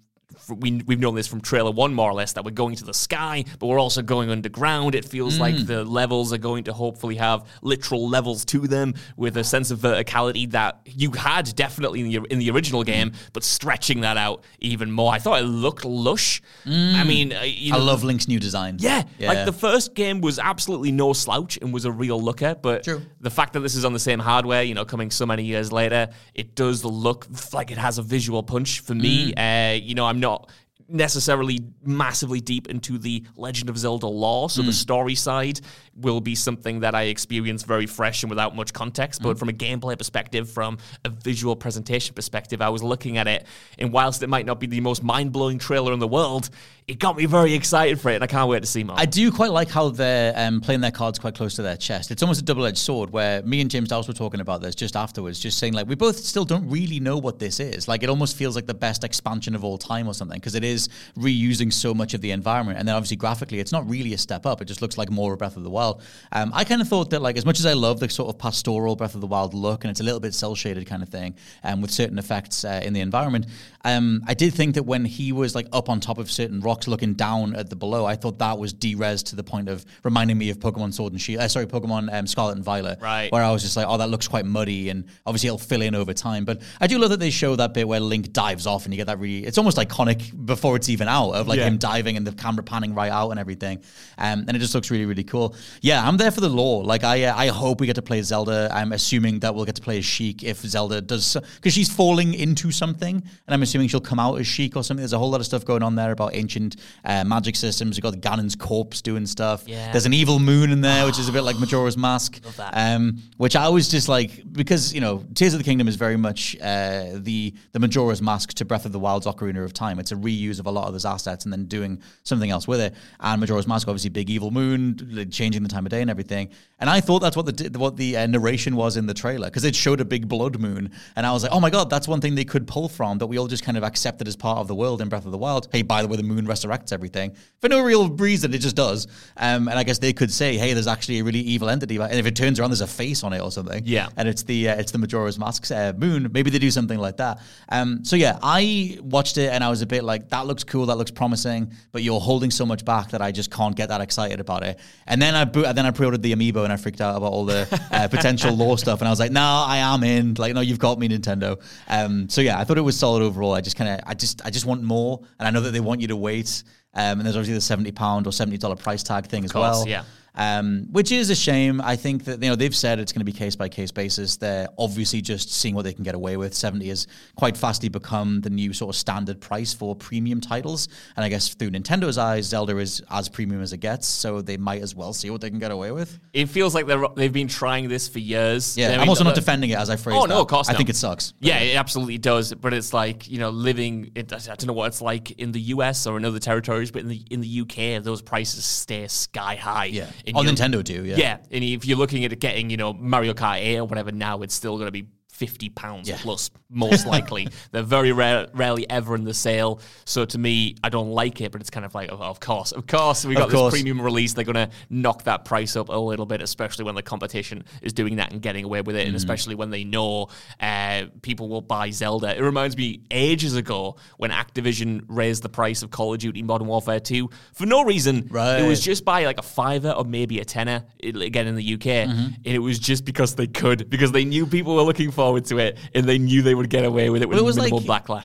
we, we've known this from trailer one more or less that we're going to the sky but we're also going underground. It feels like the levels are going to hopefully have literal levels to them with a sense of verticality that you had definitely in the, in the original game but stretching that out even more. I thought it looked lush. I mean uh, you I love Link's new design. yeah, like the first game was absolutely no slouch and was a real looker, but True. the fact that this is on the same hardware, you know, coming so many years later, it does look like it has a visual punch for me. Uh, you know, I'm not 好。Necessarily massively deep into the Legend of Zelda lore, so the story side will be something that I experience very fresh and without much context. But from a gameplay perspective, from a visual presentation perspective, I was looking at it, and whilst it might not be the most mind blowing trailer in the world, it got me very excited for it, and I can't wait to see more. I do quite like how they're um, playing their cards quite close to their chest. It's almost a double edged sword where me and James Dowse were talking about this just afterwards, just saying, like, we both still don't really know what this is. Like, it almost feels like the best expansion of all time or something, because it is is reusing so much of the environment. And then obviously graphically, it's not really a step up. It just looks like more Breath of the Wild. Um, I kind of thought that like as much as I love the sort of pastoral Breath of the Wild look, and it's a little bit cell shaded kind of thing, um, with certain effects uh, in the environment. Um, I did think that when he was like up on top of certain rocks, looking down at the below, I thought that was derez to the point of reminding me of Pokemon Sword and Shield. Uh, sorry, Pokemon um, Scarlet and Violet, Right. Where I was just like, oh, that looks quite muddy, and obviously it'll fill in over time. But I do love that they show that bit where Link dives off, and you get that really. It's almost iconic before it's even out of like Yeah. him diving and the camera panning right out and everything, um, and it just looks really really cool. Yeah, I'm there for the lore. Like I uh, I hope we get to play Zelda. I'm assuming that we'll get to play as Sheik if Zelda does because she's falling into something, and I'm assuming she'll come out as Sheik or something. There's a whole lot of stuff going on there about ancient uh, magic systems. We've got Ganon's corpse doing stuff. Yeah. There's an evil moon in there, which is a bit like Majora's Mask. Um, which I was just like because you know Tears of the Kingdom is very much uh, the the Majora's Mask to Breath of the Wild's Ocarina of Time. It's a reuse of a lot of those assets and then doing something else with it. And Majora's Mask, obviously, big evil moon, changing the time of day and everything. And I thought that's what the what the uh, narration was in the trailer because it showed a big blood moon, and I was like, oh my god, that's one thing they could pull from that we all just kind of accepted as part of the world in Breath of the Wild. Hey, by the way, the moon resurrects everything for no real reason. It just does. Um, and I guess they could say, hey, there's actually a really evil entity, and if it turns around, there's a face on it or something. Yeah. and it's the uh, it's the Majora's Mask's uh, moon. Maybe they do something like that. Um, so yeah, I watched it and I was a bit like, that looks cool, that looks promising, but you're holding so much back that I just can't get that excited about it. And then I bo- then I pre-ordered the amiibo and I freaked out about all the uh, potential lore stuff, and I was like, no, I am in. Like, no, you've got me, Nintendo. Um, so yeah, I thought it was solid overall. I just kind of, I just, I just want more, and I know that they want you to wait. Um, and there's obviously the seventy pound or seventy dollar price tag thing as course, well yeah. Um, which is a shame. I think that you know they've said it's going to be case by case basis. They're obviously just seeing what they can get away with. Seventy has quite fastly become the new sort of standard price for premium titles, and I guess through Nintendo's eyes, Zelda is as premium as it gets. So they might as well see what they can get away with. It feels like they're, they've been trying this for years. Yeah, I I'm mean, also not defending it as I phrased. Oh, no, that. of course I not. think it sucks. Yeah, it absolutely does. But it's like you know, living. It, I don't know what it's like in the US or in other territories, but in the in the UK, those prices stay sky high. Yeah, And on Nintendo too. Yeah, Yeah. and if you're looking at getting you know Mario Kart 8 or whatever now, it's still going to be. Fifty pounds Yeah. plus, most likely. They're very rare, rarely ever in the sale. So to me, I don't like it, but it's kind of like, oh, of course, of course, we got this premium release. They're going to knock that price up a little bit, especially when the competition is doing that and getting away with it, Mm-hmm. and especially when they know uh, people will buy Zelda. It reminds me ages ago when Activision raised the price of Call of Duty Modern Warfare 2 for no reason. Right. It was just by like a fiver or maybe a tenner, again in the UK. Mm-hmm. And it was just because they could, because they knew people were looking forward to it and they knew they would get away with it with it was minimal like- backlash.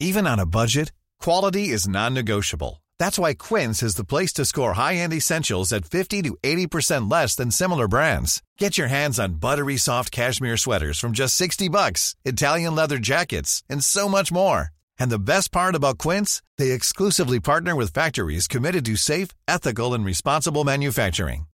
Even on a budget, quality is non-negotiable. That's why Quince is the place to score high-end essentials at 50 to 80% less than similar brands. Get your hands on buttery soft cashmere sweaters from just 60 bucks, Italian leather jackets, and so much more. And the best part about Quince, they exclusively partner with factories committed to safe, ethical, and responsible manufacturing.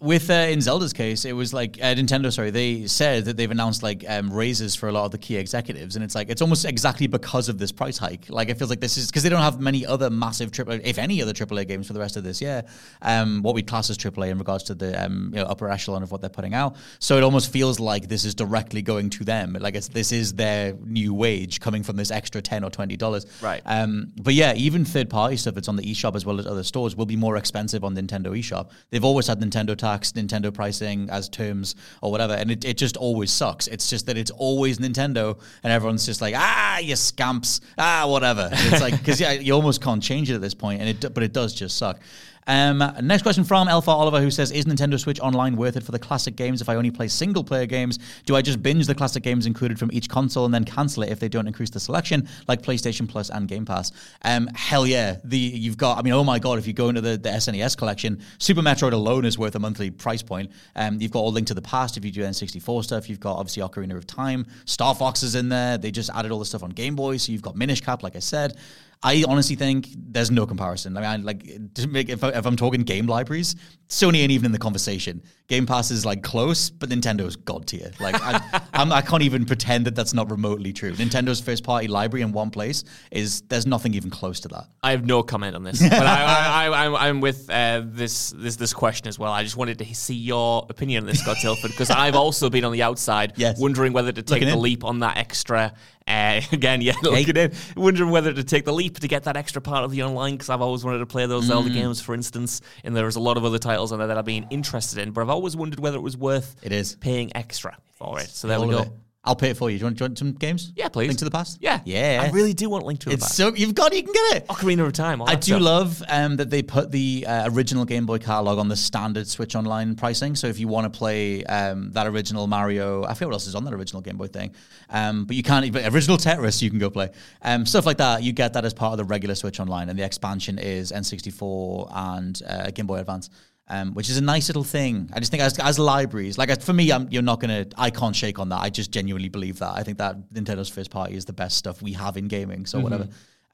With uh, in Zelda's case, it was like uh, Nintendo. Sorry, they said that they've announced like um, raises for a lot of the key executives, and it's like it's almost exactly because of this price hike. Like it feels like this is because they don't have many other massive triple, if any other AAA games for the rest of this year. Um, what we class as AAA in regards to the um, you know, upper echelon of what they're putting out. So it almost feels like this is directly going to them. Like it's this is their new wage coming from this extra ten or twenty dollars. Right. Um, but yeah, even third party stuff that's on the eShop as well as other stores will be more expensive on Nintendo eShop. They've always had Nintendo tax, Nintendo pricing as terms or whatever, and it, it just always sucks. It's just that it's always Nintendo, and everyone's just like, ah, you scamps, ah, whatever. And it's like because yeah, you almost can't change it at this point, and it but it does just suck. Um, next question from Alpha Oliver, who says, "Is Nintendo Switch Online worth it for the classic games? If I only play single player games, do I just binge the classic games included from each console and then cancel it if they don't increase the selection, like PlayStation Plus and Game Pass?" Um, hell yeah! The you've got, I mean, oh my god, if you go into the, the SNES collection, Super Metroid alone is worth a monthly price point. Um, you've got all Link to the Past if you do N64 stuff. You've got obviously Ocarina of Time, Star Fox is in there. They just added all the stuff on Game Boy, so you've got Minish Cap, like I said. I honestly think there's no comparison. I mean, I, like to make, if, I, if I'm talking game libraries, Sony ain't even in the conversation. Game Pass is like close, but Nintendo's god tier. Like I, I'm, I can't even pretend that that's not remotely true. Nintendo's first party library in one place is there's nothing even close to that. I have no comment on this, but I, I, I, I'm with uh, this this this question as well. I just wanted to see your opinion on this, Scott Tailford, because I've also been on the outside, Yes. wondering whether to take Looking the in. leap on that extra. Uh, again, yeah, looking in, wondering whether to take the leap to get that extra part of the online because I've always wanted to play those Mm. Zelda games, for instance, and there's a lot of other titles on there that I've been interested in, but I've always wondered whether it was worth It is. paying extra for it. So there All we go. it. I'll pay it for you. Do you want, do you want some games? Yeah, please. Link to the Past? Yeah, Yeah. I really do want Link to the It's Past. so you've got it, you can get it. Ocarina of Time. I do stuff. love um, that they put the uh, original Game Boy catalog on the standard Switch Online pricing. So if you want to play um, that original Mario, I forget what else is on that original Game Boy thing, um, but you can't. But original Tetris, you can go play um, stuff like that. You get that as part of the regular Switch Online, and the expansion is N64 and uh, Game Boy Advance. Um, which is a nice little thing. I just think as, as libraries, like for me, I'm, you're not gonna. I can't shake on that. I just genuinely believe that. I think that Nintendo's first party is the best stuff we have in gaming. So whatever.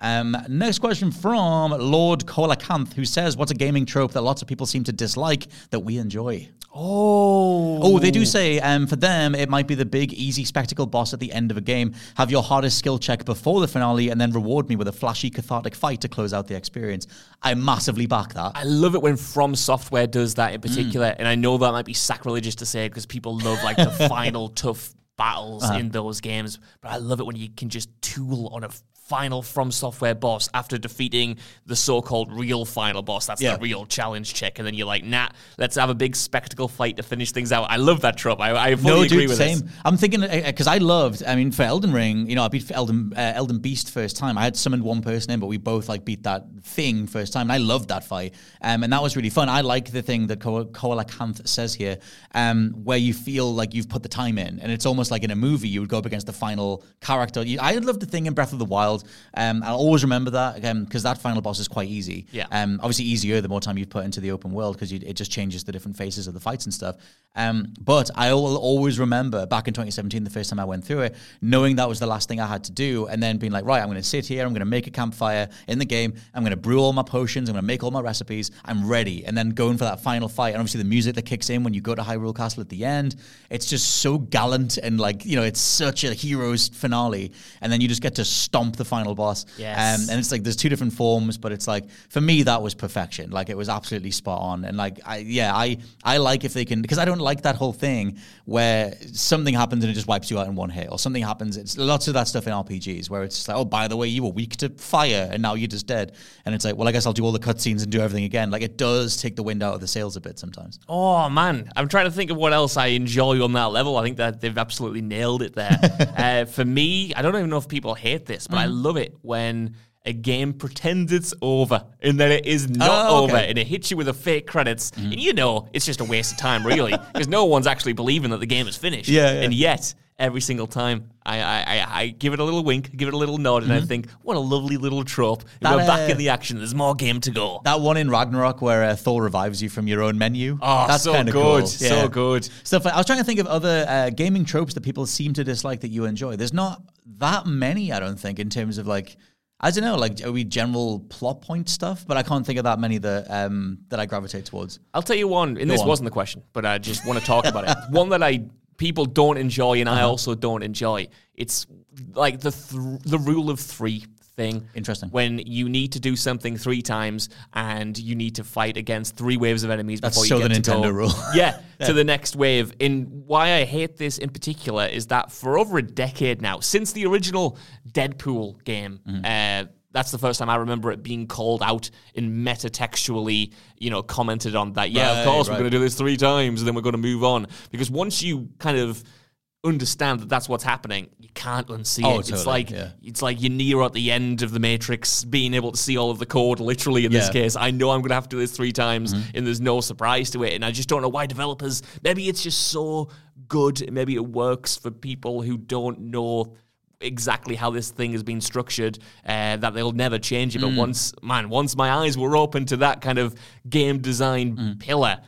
Um, next question from Lord Kolakanth, who says, "What's a gaming trope that lots of people seem to dislike that we enjoy?" Oh, Oh, they do say um, for them it might be the big, easy spectacle boss at the end of a game. Have your hardest skill check before the finale, and then reward me with a flashy, cathartic fight to close out the experience. I massively back that. I love it when From Software does that in Mm. particular, and I know that might be sacrilegious to say because people love like the final tough battles Uh-huh. in those games, but I love it when you can just tool on a final From Software boss after defeating the so-called real final boss. That's Yeah. the real challenge check, and then you're like, nah, let's have a big spectacle fight to finish things out. I love that trope. I, I fully no, agree dude, with same. this. I'm thinking because I loved. I mean, for Elden Ring, you know, I beat Elden uh, Elden Beast first time. I had summoned one person in, but we both like beat that thing first time. And I loved that fight, um, and that was really fun. I like the thing that Ko- Koalakanth says here, um, where you feel like you've put the time in, and it's almost like in a movie you would go up against the final character. You, I loved the thing in Breath of the Wild. Um, I'll always remember that again because that final boss is quite easy. Yeah. Um, obviously easier the more time you put into the open world because it just changes the different phases of the fights and stuff. Um, but I will always remember back in 2017, the first time I went through it, knowing that was the last thing I had to do, and then being like, right, I'm going to sit here, I'm going to make a campfire in the game, I'm going to brew all my potions, I'm going to make all my recipes, I'm ready, and then going for that final fight. And obviously the music that kicks in when you go to Hyrule Castle at the end, it's just so gallant and like you know, it's such a hero's finale, and then you just get to stomp the final boss. Yes. Um, and it's like there's two different forms, but it's like for me that was perfection. Like it was absolutely spot on. And like I yeah, I I like if they can because I don't like that whole thing where something happens and it just wipes you out in one hit, or something happens. It's lots of that stuff in RPGs where it's like, oh, by the way, you were weak to fire and now you're just dead. And it's like, well, I guess I'll do all the cutscenes and do everything again. Like it does take the wind out of the sails a bit sometimes. Oh man, I'm trying to think of what else I enjoy on that level. I think that they've absolutely nailed it there. uh, for me, I don't even know if people hate this, but I Mm. Love it when a game pretends it's over and then it is not Oh, okay. Mm-hmm. over and it hits you with a fake credits and you know it's just a waste of time really because no one's actually believing that the game is finished Yeah, yeah. and yet every single time. I, I, I, give it a little wink, give it a little nod, and I think, what a lovely little trope. That, We're back uh, in the action. There's more game to go. That one in Ragnarok where uh, Thor revives you from your own menu. Oh, that's so kinda good, cool. so good. Stuff. Like, I was trying to think of other uh, gaming tropes that people seem to dislike that you enjoy. There's not that many, I don't think, in terms of like. I don't know, like are we general plot point stuff? But I can't think of that many that um, that I gravitate towards. I'll tell you one, and Go this on. wasn't the question, but I just want to talk about it. One that I people don't enjoy, and I Uh-huh. also don't enjoy. It's like the th- the rule of three thing. Interesting. When you need to do something three times, and you need to fight against three waves of enemies That's before so you the get to Nintendo go, rule. yeah, to the next wave. And why I hate this in particular is that for over a decade now, since the original Deadpool game, Mm-hmm. uh, that's the first time I remember it being called out and metatextually, you know, commented on that. Yeah, Right, of course, right. we're going to do this three times and then we're going to move on. Because once you kind of understand that that's what's happening, you can't unsee Oh, it. It's like yeah. it's like you're near at the end of the Matrix, being able to see all of the code. Literally, in this Yeah. Mm-hmm. case, I know I'm going to have to do this three times, and there's no surprise to it. And I just don't know why developers. Maybe it's just so good. Maybe it works for people who don't know exactly how this thing has been structured uh, that they'll never change it Mm. but once man once my eyes were open to that kind of game design Mm. pillar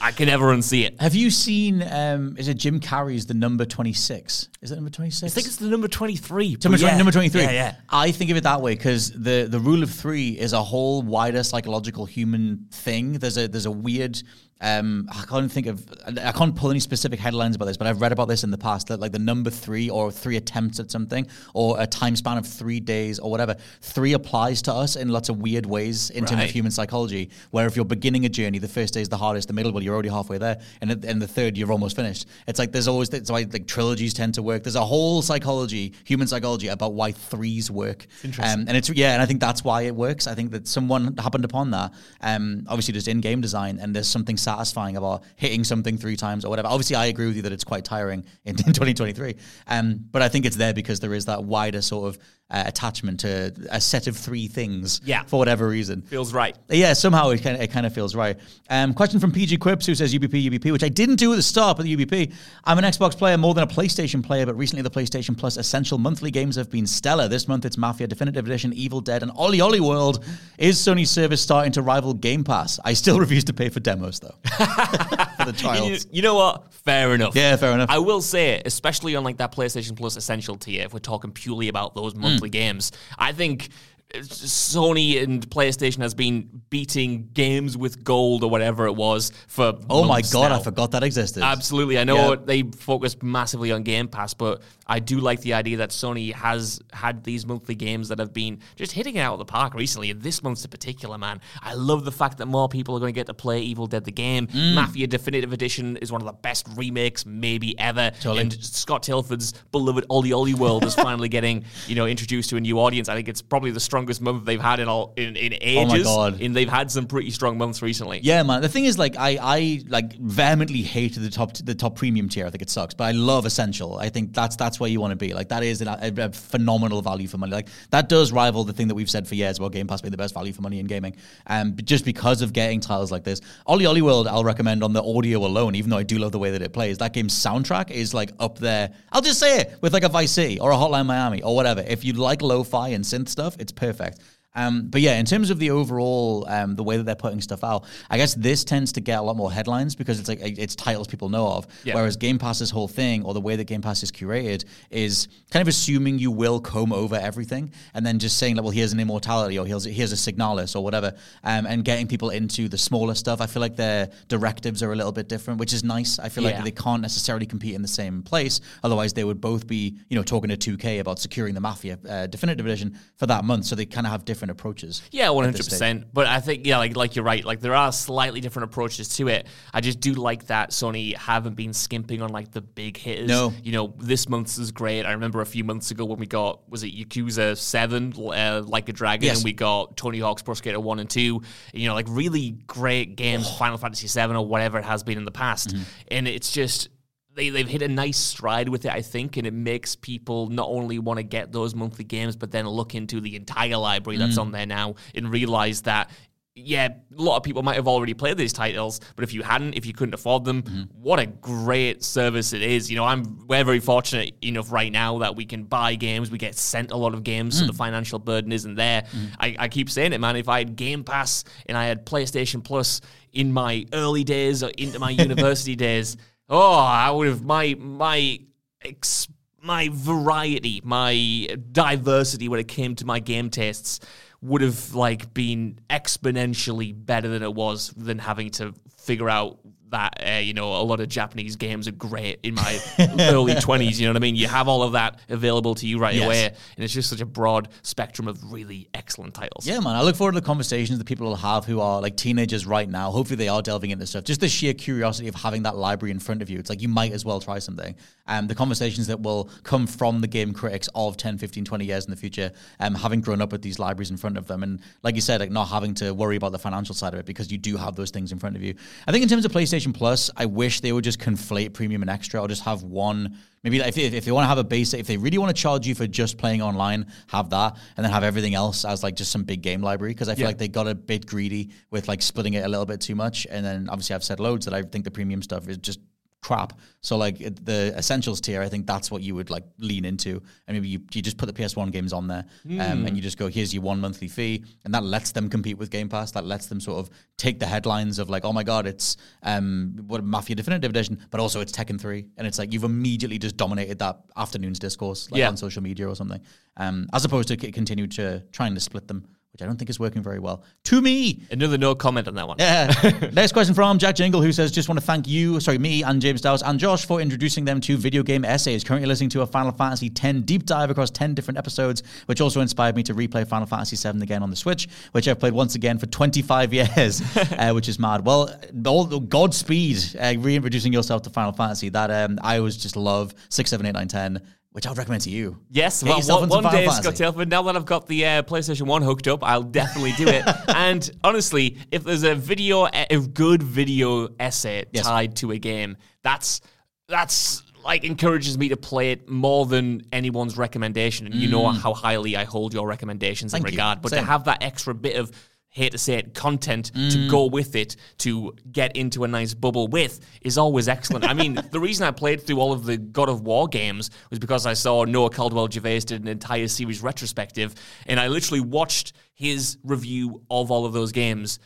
i can never unsee it Have you seen? Um, is it Jim Carrey's The Number Twenty Six? Is it number twenty six? i think it's the number 23 Number, yeah. number 23. yeah yeah I think of it that way because the, the rule of three is a whole wider psychological human thing. There's a there's a weird um, I can't think of I can't pull any specific headlines about this, but I've read about this in the past that like the number three or three attempts at something or a time span of three days or whatever, three applies to us in lots of weird ways in terms of human psychology. Where if you're beginning a journey, the first day is the hardest, the middle, well, you're already halfway there, and at- and the third, you're almost finished. It's like there's always that's why like trilogies tend to work. There's a whole psychology, human psychology, about why threes work. Interesting. Um, and it's yeah, and I think that's why it works. I think that someone happened upon that. Um, obviously just in game design, and there's something satisfying about hitting something three times or whatever. Obviously, I agree with you that it's quite tiring in, in 2023. Um, but I think it's there because there is that wider sort of uh, attachment to a set of three things. Yeah. For whatever reason. feels right Yeah, somehow it kind of, it kind of feels right. Um, question from PG Quips who says UBP, UBP, which I didn't do at the start, but the UBP. I'm an Xbox player more than a PlayStation player, but recently the PlayStation Plus Essential monthly games have been stellar. This month it's Mafia Definitive Edition, Evil Dead, and OlliOlli World. Is Sony's service starting to rival Game Pass? I still refuse to pay for demos though. for the you, trials. you know what fair enough Yeah, fair enough. i will say especially on like that playstation plus essential tier if we're talking purely about those monthly Hmm. Games. I think Sony and PlayStation has been beating games with gold or whatever it was for. Oh my god, now. I forgot that existed. Absolutely. I know Yeah. they focus massively on Game Pass, but I do like the idea that Sony has had these monthly games that have been just hitting it out of the park recently. This month's in particular, man. I love the fact that more people are going to get to play Evil Dead the game. Mm. Mafia Definitive Edition is one of the best remakes maybe ever. Totally. And Scott Tailford's beloved OlliOlli World is finally getting, you know, introduced to a new audience. I think it's probably the strongest month they've had in all in, in Oh my ages. God. And they've had some pretty strong months recently. Yeah, man. The thing is, like, I, I like vehemently hate the top the top premium tier. I think it sucks, but I love essential. I think that's that's where you want to be. Like, that is a, a phenomenal value for money. Like, that does rival the thing that we've said for years about Game Pass being the best value for money in gaming. Um, just because of getting titles like this, OlliOlli World, I'll recommend on the audio alone. Even though I do love the way that it plays, that game's soundtrack is like up there. I'll just say it with like a Vice City or a Hotline Miami or whatever. If you like lo-fi and synth stuff, it's perfect effect. Um, but yeah, in terms of the overall, um, the way that they're putting stuff out, I guess this tends to get a lot more headlines because it's like it's titles people know of. Yeah. Whereas Game Pass's whole thing, or the way that Game Pass is curated, is kind of assuming you will comb over everything and then just saying like, well, here's an immortality or here's here's a Signalis or whatever, um, and getting people into the smaller stuff. I feel like their directives are a little bit different, which is nice. I feel Yeah. like they can't necessarily compete in the same place. Otherwise, they would both be, you know, talking to 2K about securing the Mafia uh, Definitive Edition for that month. So they kind of have different approaches. Yeah, one hundred percent. But I think yeah, like like you're right. Like there are slightly different approaches to it. I just do like that Sony haven't been skimping on like the big hitters. No. you know this month's is great. I remember a few months ago when we got was it Yakuza Seven, uh, like a dragon, Yes. and we got Tony Hawk's Pro Skater One and Two. You know, like really great games, Oh. Final Fantasy Seven or whatever it has been in the past, Mm-hmm. and it's just they, they've hit a nice stride with it, I think, and it makes people not only want to get those monthly games, but then look into the entire library Mm. that's on there now and realize that yeah, a lot of people might have already played these titles, but if you hadn't, if you couldn't afford them, mm-hmm. what a great service it is. You know, I'm we're very fortunate enough right now that we can buy games, we get sent a lot of games, so mm. the financial burden isn't there. Mm-hmm. I, I keep saying it, man. If I had Game Pass and I had PlayStation Plus in my early days or into my university days, oh, I would have my my ex- my variety, my diversity when it came to my game tastes would have like been exponentially better than it was than having to figure out that uh, you know a lot of Japanese games are great in my early 20s you know what I mean you have all of that available to you right Yes. away and it's just such a broad spectrum of really excellent titles Yeah, man. I look forward to the conversations that people will have who are like teenagers right now. Hopefully, they are delving into stuff. Just the sheer curiosity of having that library in front of you. It's like you might as well try something. Um, the conversations that will come from the game critics of 10, 15, 20 years in the future, um, having grown up with these libraries in front of them. And like you said, like not having to worry about the financial side of it because you do have those things in front of you. I think in terms of PlayStation Plus, I wish they would just conflate premium and extra or just have one. Maybe like, if, they- if they want to have a basic, if they really want to charge you for just playing online, have that, and then have everything else as like just some big game library. Because I feel Yeah. like they got a bit greedy with like splitting it a little bit too much. And then obviously I've said loads that I think the premium stuff is just crap. So like the essentials tier, I think that's what you would like lean into, and maybe you, you just put the PS1 games on there, um, and you just go, here's your one monthly fee, and that lets them compete with Game Pass. That lets them sort of take the headlines of like, oh my god, it's um what Mafia Definitive Edition, but also it's Tekken Three, and it's like you've immediately just dominated that afternoon's discourse, like Yeah. on social media or something, um, as opposed to c- continue to trying to split them. Which I don't think is working very well. To me, another no comment on that one yeah. Next question from Jack Jingle, who says, "Just want to thank you, sorry, me and James Dowse and Josh for introducing them to video game essays. Currently listening to a Final Fantasy X deep dive across ten different episodes, which also inspired me to replay Final Fantasy VII again on the Switch, which I've played once again for 25 years, uh, which is mad. Well, all, Godspeed, uh, reintroducing yourself to Final Fantasy. That um, I always just love six, seven, eight, nine, ten, which I would recommend to you. Yes, Get well, one, one day, Fantasy. Scott Tailford, now that I've got the uh, PlayStation 1 hooked up, I'll definitely do it. and honestly, if there's a video, a good video essay Yes. tied to a game, that's that's like encourages me to play it more than anyone's recommendation. And you know how highly I hold your recommendations Mm. Thank in you. regard. But Same. to have that extra bit of hate to say it, content Mm. to go with it to get into a nice bubble with is always excellent. I mean, the reason I played through all of the God of War games was because I saw Noah Caldwell Gervais did an entire series retrospective, and I literally watched his review of all of those games,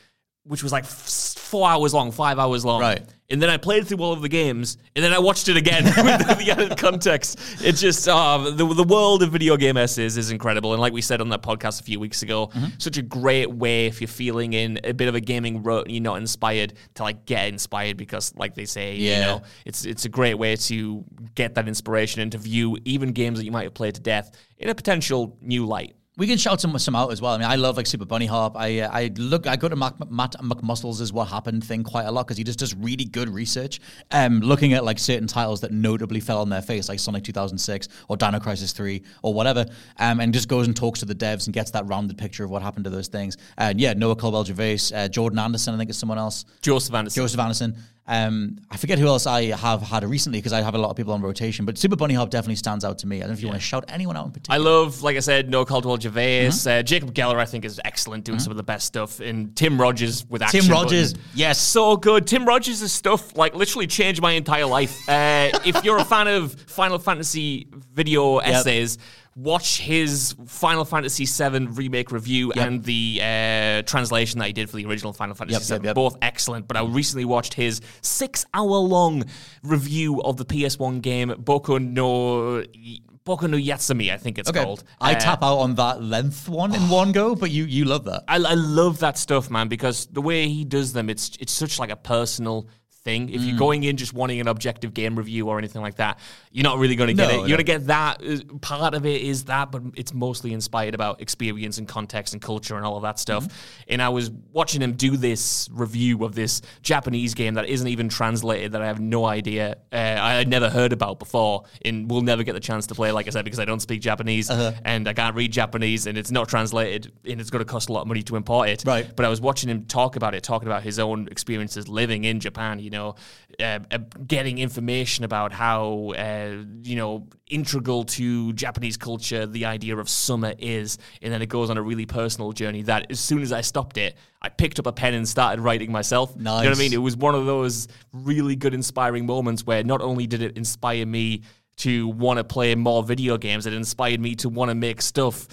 which was like f- four hours long, five hours long. Right. And then I played through all of the games, and then I watched it again with the added context. It's just uh, the the world of video game essays is incredible, and like we said on that podcast a few weeks ago, Mm-hmm. such a great way if you're feeling in a bit of a gaming rut and you're not inspired to like get inspired because, like they say, you Yeah. know, it's it's a great way to get that inspiration and to view even games that you might have played to death in a potential new light. We can shout some some out as well. I mean, I love like Super Bunny Hop. I uh, I look I go to Mac, Matt McMuscles' What Happened thing quite a lot because he just does really good research. Um, looking at like certain titles that notably fell on their face, like Sonic 2006 or Dino Crisis 3 or whatever, um, and just goes and talks to the devs and gets that rounded picture of what happened to those things. And yeah, Noah Caldwell Gervais, uh, Jordan Anderson, I think is someone else. Joseph Anderson. Joseph Anderson. Um, I forget who else I have had recently because I have a lot of people on rotation, but Super Bunny Hop definitely stands out to me. I don't know if you want to shout anyone out in particular. I love, like I said, Noah Caldwell Gervais. Mm-hmm. Uh, Jacob Geller, I think, is excellent, doing some of the best stuff. And Tim Rogers with action. Tim Rogers, Button. yes. so good. Tim Rogers' stuff like literally changed my entire life. Uh, if you're a fan of Final Fantasy video essays. Watch his Final Fantasy VII remake review Yep. and the uh, translation that he did for the original Final Fantasy Yep, VII. yep. Both excellent. But I recently watched his six-hour-long review of the PS1 game Boku no Boku no Yatsumi. I think it's Okay. called. I Uh, tap out on that length one in one go, but you you love that. I, I love that stuff, man, because the way he does them, it's it's such like a personal thing. If you're Mm. going in just wanting an objective game review or anything like that, you're not really going to get No, it. You're no. going to get that. Part of it is that, but it's mostly inspired about experience and context and culture and all of that stuff. Mm-hmm. And I was watching him do this review of this Japanese game that isn't even translated, that I have no idea, uh, I had never heard about before, and will never get the chance to play, like I said, because I don't speak Japanese Uh-huh. and I can't read Japanese, and it's not translated, and it's going to cost a lot of money to import it. Right. But I was watching him talk about it, talking about his own experiences living in Japan. You know, uh, uh, getting information about how, uh, you know, integral to Japanese culture the idea of summer is. And then it goes on a really personal journey that as soon as I stopped it, I picked up a pen and started writing myself. You know what I mean? It was one of those really good, inspiring moments where not only did it inspire me to want to play more video games, it inspired me to want to make stuff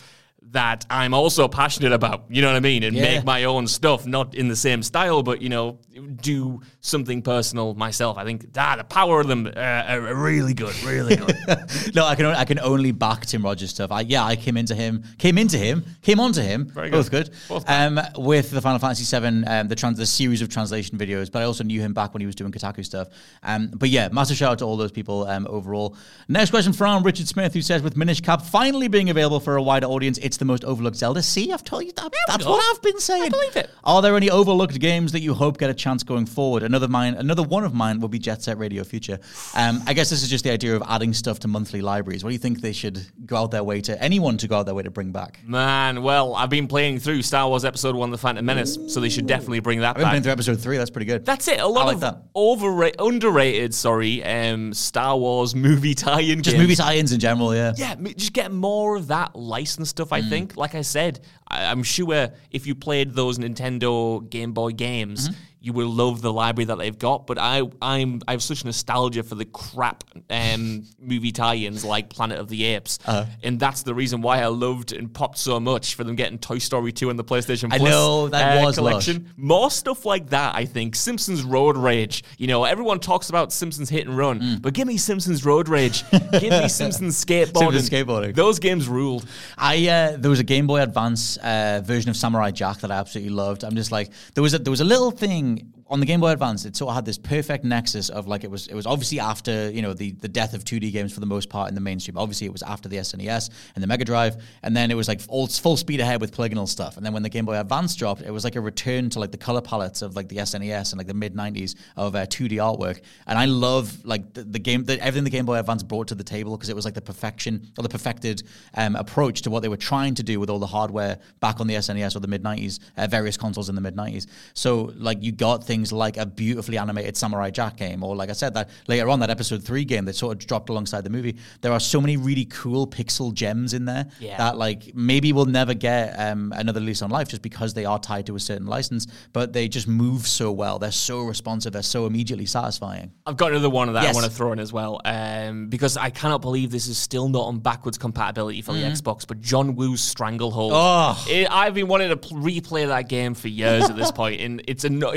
that I'm also passionate about. You know what I mean? And Yeah. make my own stuff, not in the same style, but you know, do something personal myself. I think ah, the power of them uh, are really good, really good. no, I can only, I can only back Tim Rogers stuff. I, yeah, I came into him, came into him, came onto him. Very both good. good. Both um, with the Final Fantasy VII, um, the trans, the series of translation videos. But I also knew him back when he was doing Kotaku stuff. Um, but yeah, massive shout out to all those people. Um, overall. Next question from Richard Smith, who says, with Minish Cap finally being available for a wider audience, it's the most overlooked Zelda. See, I've told you that. that's what I've been saying. I believe it. Are there any overlooked games that you hope get a chance going forward? Another mine, another one of mine will be Jet Set Radio Future. Um, I guess this is just the idea of adding stuff to monthly libraries. What do you think they should go out their way to anyone to go out their way to bring back? Man, well, I've been playing through Star Wars Episode One: The Phantom Menace, so they should definitely bring that I've been back. playing through episode three. That's pretty good. That's it. A lot like of that. overrated, underrated, sorry, um, Star Wars movie tie-in just games. movie tie-ins in general. Yeah. Yeah, just get more of that licensed stuff. I Mm. think, like I said, I, I'm sure if you played those Nintendo Game Boy games, mm-hmm. You will love the library that they've got. But I, I'm, I have such nostalgia for the crap um, movie tie-ins like Planet of the Apes, and that's the reason why I loved and popped so much for them getting Toy Story 2 and the PlayStation I Plus know, that uh, was lush. collection. More stuff like that, I think. Simpsons Road Rage. You know, everyone talks about Simpsons Hit and Run, Mm. but give me Simpsons Road Rage. give me Simpsons Skateboarding. Simpsons skateboarding. Those games ruled. I uh, there was a Game Boy Advance uh, version of Samurai Jack that I absolutely loved. I'm just like there was a there was a little thing being on the Game Boy Advance. It sort of had this perfect nexus of like it was it was obviously after you know the the death of 2D games for the most part in the mainstream. Obviously it was after the SNES and the Mega Drive, and then it was like all full speed ahead with polygonal stuff. And then when the Game Boy Advance dropped, it was like a return to like the color palettes of like the SNES and like the mid 90s of uh, 2D artwork. And I love like the, the game the, everything the Game Boy Advance brought to the table because it was like the perfection or the perfected um, approach to what they were trying to do with all the hardware back on the SNES or the mid 90s, uh, various consoles in the mid 90s. So like you got things like a beautifully animated Samurai Jack game, or like I said that later on that episode three game that sort of dropped alongside the movie. There are so many really cool pixel gems in there Yeah. that like maybe we'll never get um, another lease on life just because they are tied to a certain license, but they just move so well. They're so responsive. They're so immediately satisfying. I've got another one of that Yes. I want to throw in as well, um, because I cannot believe this is still not on backwards compatibility for the Xbox. But John Woo's Stranglehold. Mm-hmm. Oh. It- I've been wanting to pl- replay that game for years at this point, and it's anno-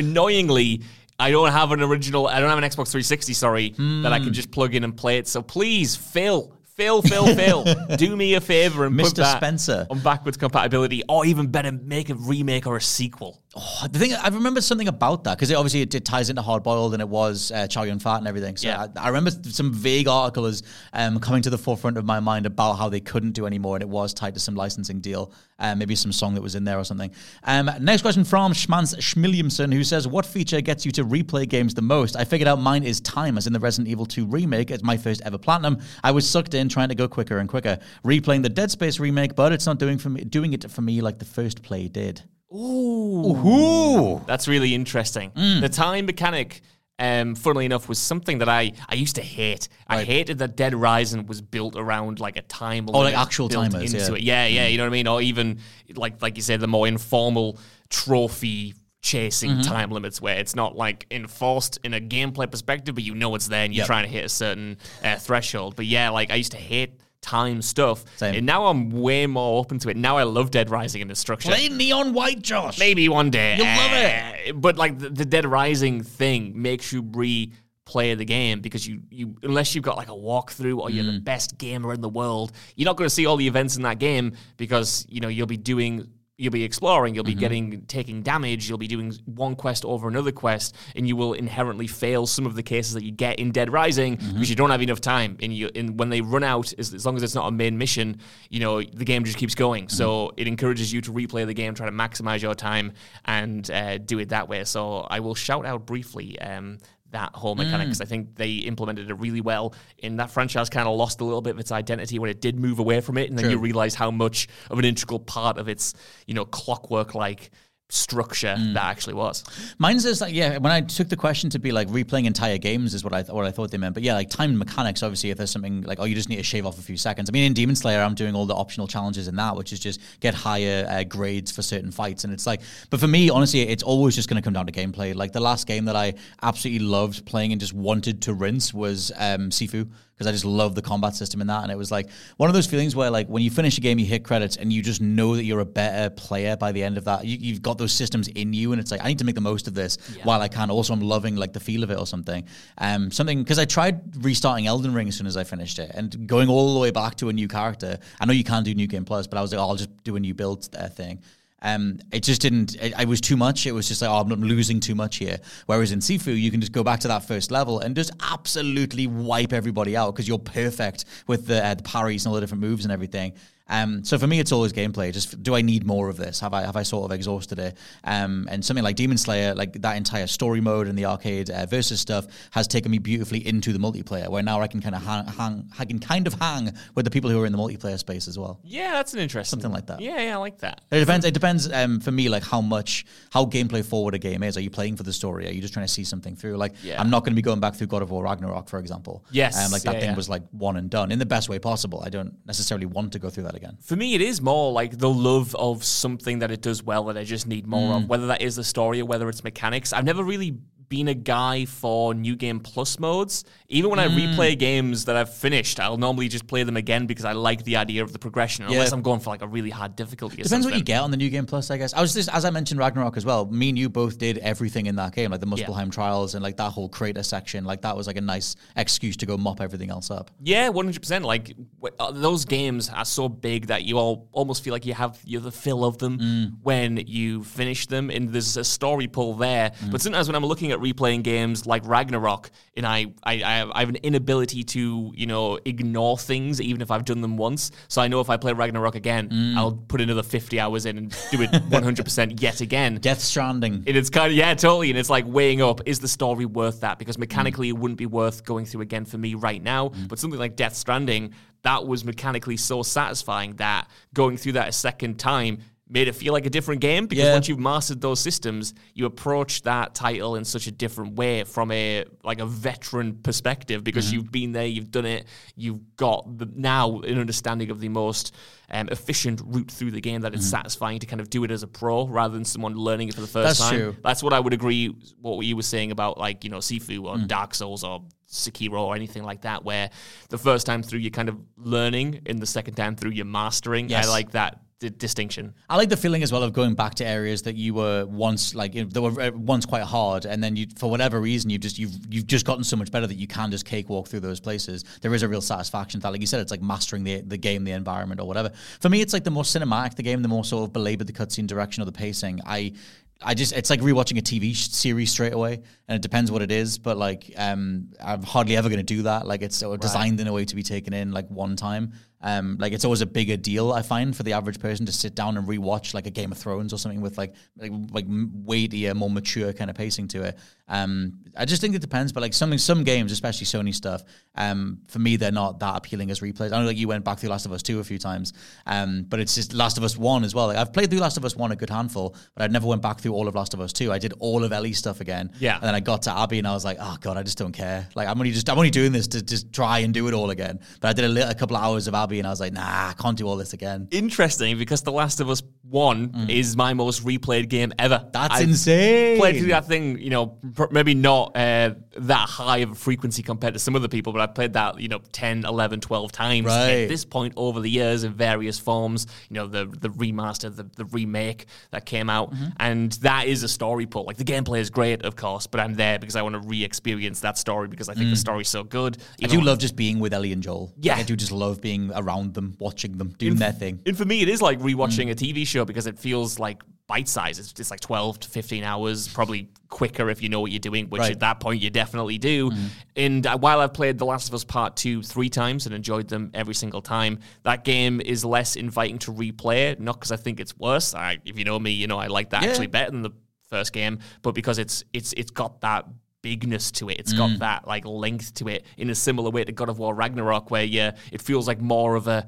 annoyingly. I don't have an original. I don't have an Xbox 360. Sorry, that Hmm. I can just plug in and play it. So please, Phil, Phil, Phil, Phil, do me a favor and put Mr. that Spencer. on backwards compatibility, or even better, make a remake or a sequel. Oh, the thing I remember something about that because it, obviously it, it ties into Hard Boiled and it was uh, Chow Yun Fat and everything. So Yeah. I, I remember some vague articles um, coming to the forefront of my mind about how they couldn't do anymore and it was tied to some licensing deal, uh, maybe some song that was in there or something. Um, next question from Schmans Schmilliamson who says, "What feature gets you to replay games the most?" I figured out mine is time, as in the Resident Evil 2 remake. It's my first ever platinum. I was sucked in trying to go quicker and quicker, replaying the Dead Space remake, but it's not doing for me doing it for me like the first play did. Ooh. That's really interesting. Mm. The time mechanic, um, funnily enough, was something that I, I used to hate. I hated that Dead Rising was built around like a time limit. Oh, like actual timers, into yeah. Mm. it. Yeah, yeah, you know what I mean? Or even like like you said, the more informal trophy chasing Mm-hmm. time limits where it's not like enforced in a gameplay perspective, but you know it's there and you're Yep. trying to hit a certain uh, threshold. But yeah, like I used to hate time stuff. Same. And now I'm way more open to it. Now I love Dead Rising and its structure. Play Neon White, Josh. Maybe one day. You'll love it. Uh, But like the, the Dead Rising thing makes you replay the game because you, you unless you've got like a walkthrough or you're Mm. the best gamer in the world, you're not going to see all the events in that game because you know you'll be doing you'll be exploring, you'll be Mm-hmm. getting taking damage, you'll be doing one quest over another quest, and you will inherently fail some of the cases that you get in Dead Rising Mm-hmm. because you don't have enough time. And you and when they run out, as, as long as it's not a main mission, you know the game just keeps going. Mm-hmm. So it encourages you to replay the game, try to maximize your time, and uh, do it that way. So I will shout out briefly. Um, that whole mechanic Mm. because I think they implemented it really well. And that franchise kind of lost a little bit of its identity when it did move away from it, and then True. you realize how much of an integral part of its you know clockwork like structure Mm. that actually was. Mine's just like yeah. When I took the question to be like replaying entire games is what I th- what I thought they meant. But yeah, like timed mechanics. Obviously, if there's something like oh, you just need to shave off a few seconds. I mean, in Demon Slayer, I'm doing all the optional challenges in that, which is just get higher uh, grades for certain fights. And it's like, but for me, honestly, it's always just going to come down to gameplay. Like the last game that I absolutely loved playing and just wanted to rinse was um, Sifu because I just love the combat system in that. And it was like one of those feelings where like when you finish a game, you hit credits and you just know that you're a better player by the end of that. You, you've got those systems in you, and it's like I need to make the most of this while I can. Also, I'm loving like the feel of it or something. Um, something because I tried restarting Elden Ring as soon as I finished it and going all the way back to a new character. I know you can do New Game Plus, but I was like, oh, I'll just do a new build uh, thing. Um, it just didn't. It, it was too much. It was just like, oh, I'm losing too much here. Whereas in Sifu, you can just go back to that first level and just absolutely wipe everybody out because you're perfect with the, uh, the parries and all the different moves and everything. Um, so for me, it's always gameplay. Just do I need more of this? Have I have I sort of exhausted it? Um, and something like Demon Slayer, like that entire story mode and the arcade uh, versus stuff, has taken me beautifully into the multiplayer. Where now I can kind of hang, hang, I can kind of hang with the people who are in the multiplayer space as well. Yeah, that's an interesting Something like that. Yeah, yeah, I like that. It depends. It depends um, for me, like how much, how gameplay forward a game is. Are you playing for the story? Are you just trying to see something through? Like, Yeah. I'm not going to be going back through God of War Ragnarok, for example. Yes, um, like that yeah, thing yeah. was like one and done in the best way possible. I don't necessarily want to go through that again. For me, it is more like the love of something that it does well that I just need more Mm. of, whether that is the story or whether it's mechanics. I've never really been a guy for new game plus modes. Even when I Mm. replay games that I've finished, I'll normally just play them again because I like the idea of the progression, unless I'm going for like a really hard difficulty. Depends what you get on the new game plus, I guess. I was just as I mentioned Ragnarok as well. Me and you both did everything in that game, like the Muspelheim trials and like that whole crater section. Like that was like a nice excuse to go mop everything else up. Yeah, one hundred percent. Like w- uh, those games are so big that you all almost feel like you have you're the fill of them Mm. when you finish them, and there's a story pull there. Mm. But sometimes when I'm looking at replaying games like Ragnarok, and I, I I have- I have an inability to you know ignore things even if I've done them once. So I know if I play Ragnarok again, Mm. I'll put another fifty hours in and do it one hundred percent yet again. Death Stranding. And it's kind of yeah, totally. And it's like weighing up: is the story worth that? Mm. Because mechanically, it wouldn't be worth going through again for me right now. But something like Death Stranding, that was mechanically so satisfying that going through that a second time made it feel like a different game. Because Yeah. once you've mastered those systems, you approach that title in such a different way from a like a veteran perspective. Because Mm-hmm. you've been there, you've done it, you've got the, now an understanding of the most um, efficient route through the game that it's satisfying to kind of do it as a pro rather than someone learning it for the first Mm-hmm. That's time. true. That's what I would agree. What you were saying about like you know Sifu or Mm. Dark Souls or Sekiro or anything like that, where the first time through you're kind of learning, and the second time through you're mastering. Yes. I like that d- distinction. I like the feeling as well of going back to areas that you were once like you know, that were uh, once quite hard, and then you, for whatever reason, you've just you've you've just gotten so much better that you can just cakewalk through those places. There is a real satisfaction to that. Like you said, it's like mastering the the game, the environment, or whatever. For me, it's like the more cinematic the game, the more sort of belabored the cutscene direction or the pacing. I. I just it's like rewatching a TV sh- series straight away, and it depends what it is. But like, um, I'm hardly ever going to do that. Like, it's of designed in a way to be taken in like one time. Um, like it's always a bigger deal I find for the average person to sit down and rewatch like a Game of Thrones or something with like like, like weightier, more mature kind of pacing to it. Um, I just think it depends, but like something some games, especially Sony stuff, um, for me they're not that appealing as replays. I know like you went back through Last of Us two a few times, um, but it's just Last of Us one as well. Like I've played through Last of Us one a good handful, but I never went back through all of Last of Us two. I did all of Ellie stuff again, Yeah. and then I got to Abby and I was like, oh god, I just don't care. Like I'm only just I'm only doing this to just try and do it all again. But I did a, a couple of hours of Abby and I was like, nah, I can't do all this again. Interesting because The Last of Us One is my most replayed game ever. Mm. That's I've insane. Played through that thing, you know, maybe not uh, that high of a frequency compared to some other people, but I played that, you know, 10, 11, 12 times. Right. At this point over the years in various forms, you know, the the remaster, the, the remake that came out. Mm-hmm. And that is a story pull. Like the gameplay is great, of course, but I'm there because I want to re experience that story because I think the story's so good. Mm. I do love just being with Ellie and Joel. Yeah. Like, I do just love being around them, watching them, doing their thing. And for me, it is like rewatching Mm. a TV show because it feels like bite size. It's, it's like 12 to 15 hours, probably quicker if you know what you're doing, which Right. Mm. at that point you definitely do. And uh, while I've played The Last of Us Part 2 three times and enjoyed them every single time, that game is less inviting to replay, not because I think it's worse. I, if you know me, you know I like that Yeah. actually better than the first game, but because it's it's it's got that bigness to it. It's got Mm. that like length to it in a similar way to God of War Ragnarok, where yeah, it feels like more of a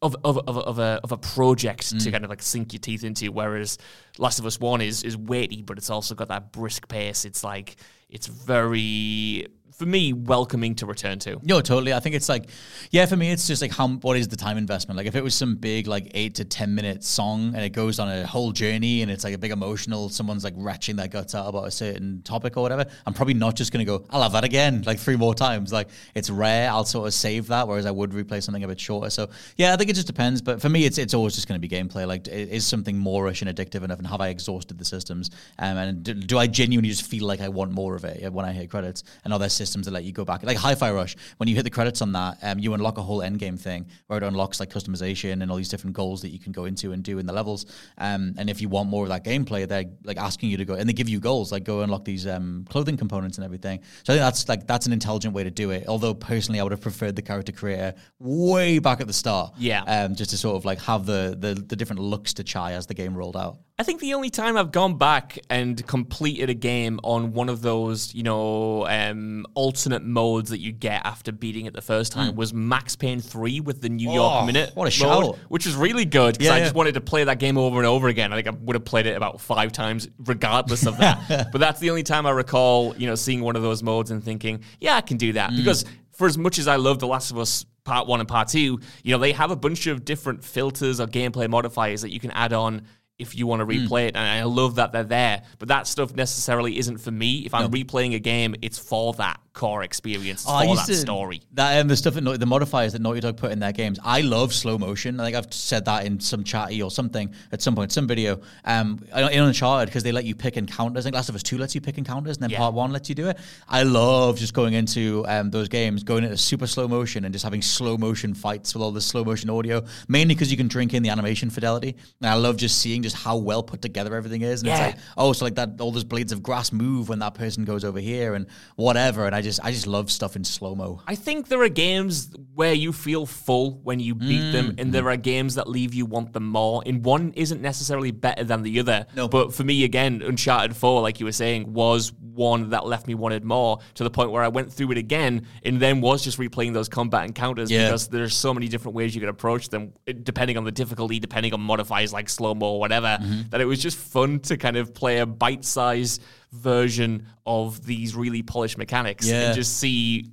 of of of, of a of a project to kind of like sink your teeth into. Whereas Last of Us One is is weighty, but it's also got that brisk pace. It's like it's very for me welcoming to return to. No, totally. I think it's like, yeah, for me, it's just like how what is the time investment? Like if it was some big like eight to ten minute song and it goes on a whole journey and it's like a big emotional, someone's like retching their guts out about a certain topic or whatever. I'm probably not just gonna go, I'll have that again like three more times. Like it's rare. I'll sort of save that, whereas I would replay something a bit shorter. So yeah, I think it just depends. But for me, it's it's always just gonna be gameplay. Like is something moreish and addictive enough, and have I exhausted the systems? Um, and do, do I genuinely just feel like I want more of it when I hit credits? And are there systems that let you go back? Like Hi-Fi Rush, when you hit the credits on that, um, you unlock a whole end game thing where it unlocks like customization and all these different goals that you can go into and do in the levels. Um, and if you want more of that gameplay, they're like asking you to go and they give you goals, like go unlock these um, clothing components and everything. So I think that's like that's an intelligent way to do it. Although personally, I would have preferred the character creator way back at the start. Yeah. um, just to sort of like have the the, the different looks to Chai as the game rolled out. I think the only time I've gone back and completed a game on one of those, you know, um, alternate modes that you get after beating it the first time was Max Payne 3 with the New York. Oh, Minute what a mode, which was really good because Yeah, I yeah. just wanted to play that game over and over again. I think I would have played it about five times regardless of that. but that's the only time I recall, you know, seeing one of those modes and thinking, yeah, I can do that. Because for as much as I love The Last of Us Part 1 and Part 2, you know, they have a bunch of different filters or gameplay modifiers that you can add on if you want to Hmm. replay it. And I love that they're there. But that stuff necessarily isn't for me. If I'm replaying a game, it's for that core experience, Oh, for that to- story. That um, the stuff that the modifiers that Naughty Dog put in their games. I love slow motion. I think I've said that in some chatty or something at some point, some video. Um, in Uncharted because they let you pick encounters. I think Last of Us Two lets you pick encounters, and then Yeah. Part One lets you do it. I love just going into um, those games, going into super slow motion and just having slow motion fights with all the slow motion audio. Mainly because you can drink in the animation fidelity, and I love just seeing just how well put together everything is. And Yeah. it's like, oh, so like that, all those blades of grass move when that person goes over here and whatever. And I just, I just love stuff in slow mo. I think there are games where you feel full when you beat them, Mm. and there are games that leave you want them more. And one isn't necessarily better than the other. No. But for me, again, Uncharted 4, like you were saying, was one that left me wanted more to the point where I went through it again and then was just replaying those combat encounters Yeah. because there's so many different ways you can approach them, depending on the difficulty, depending on modifiers like slow mo or whatever, Mm-hmm. that it was just fun to kind of play a bite sized version of these really polished mechanics Yeah. and just see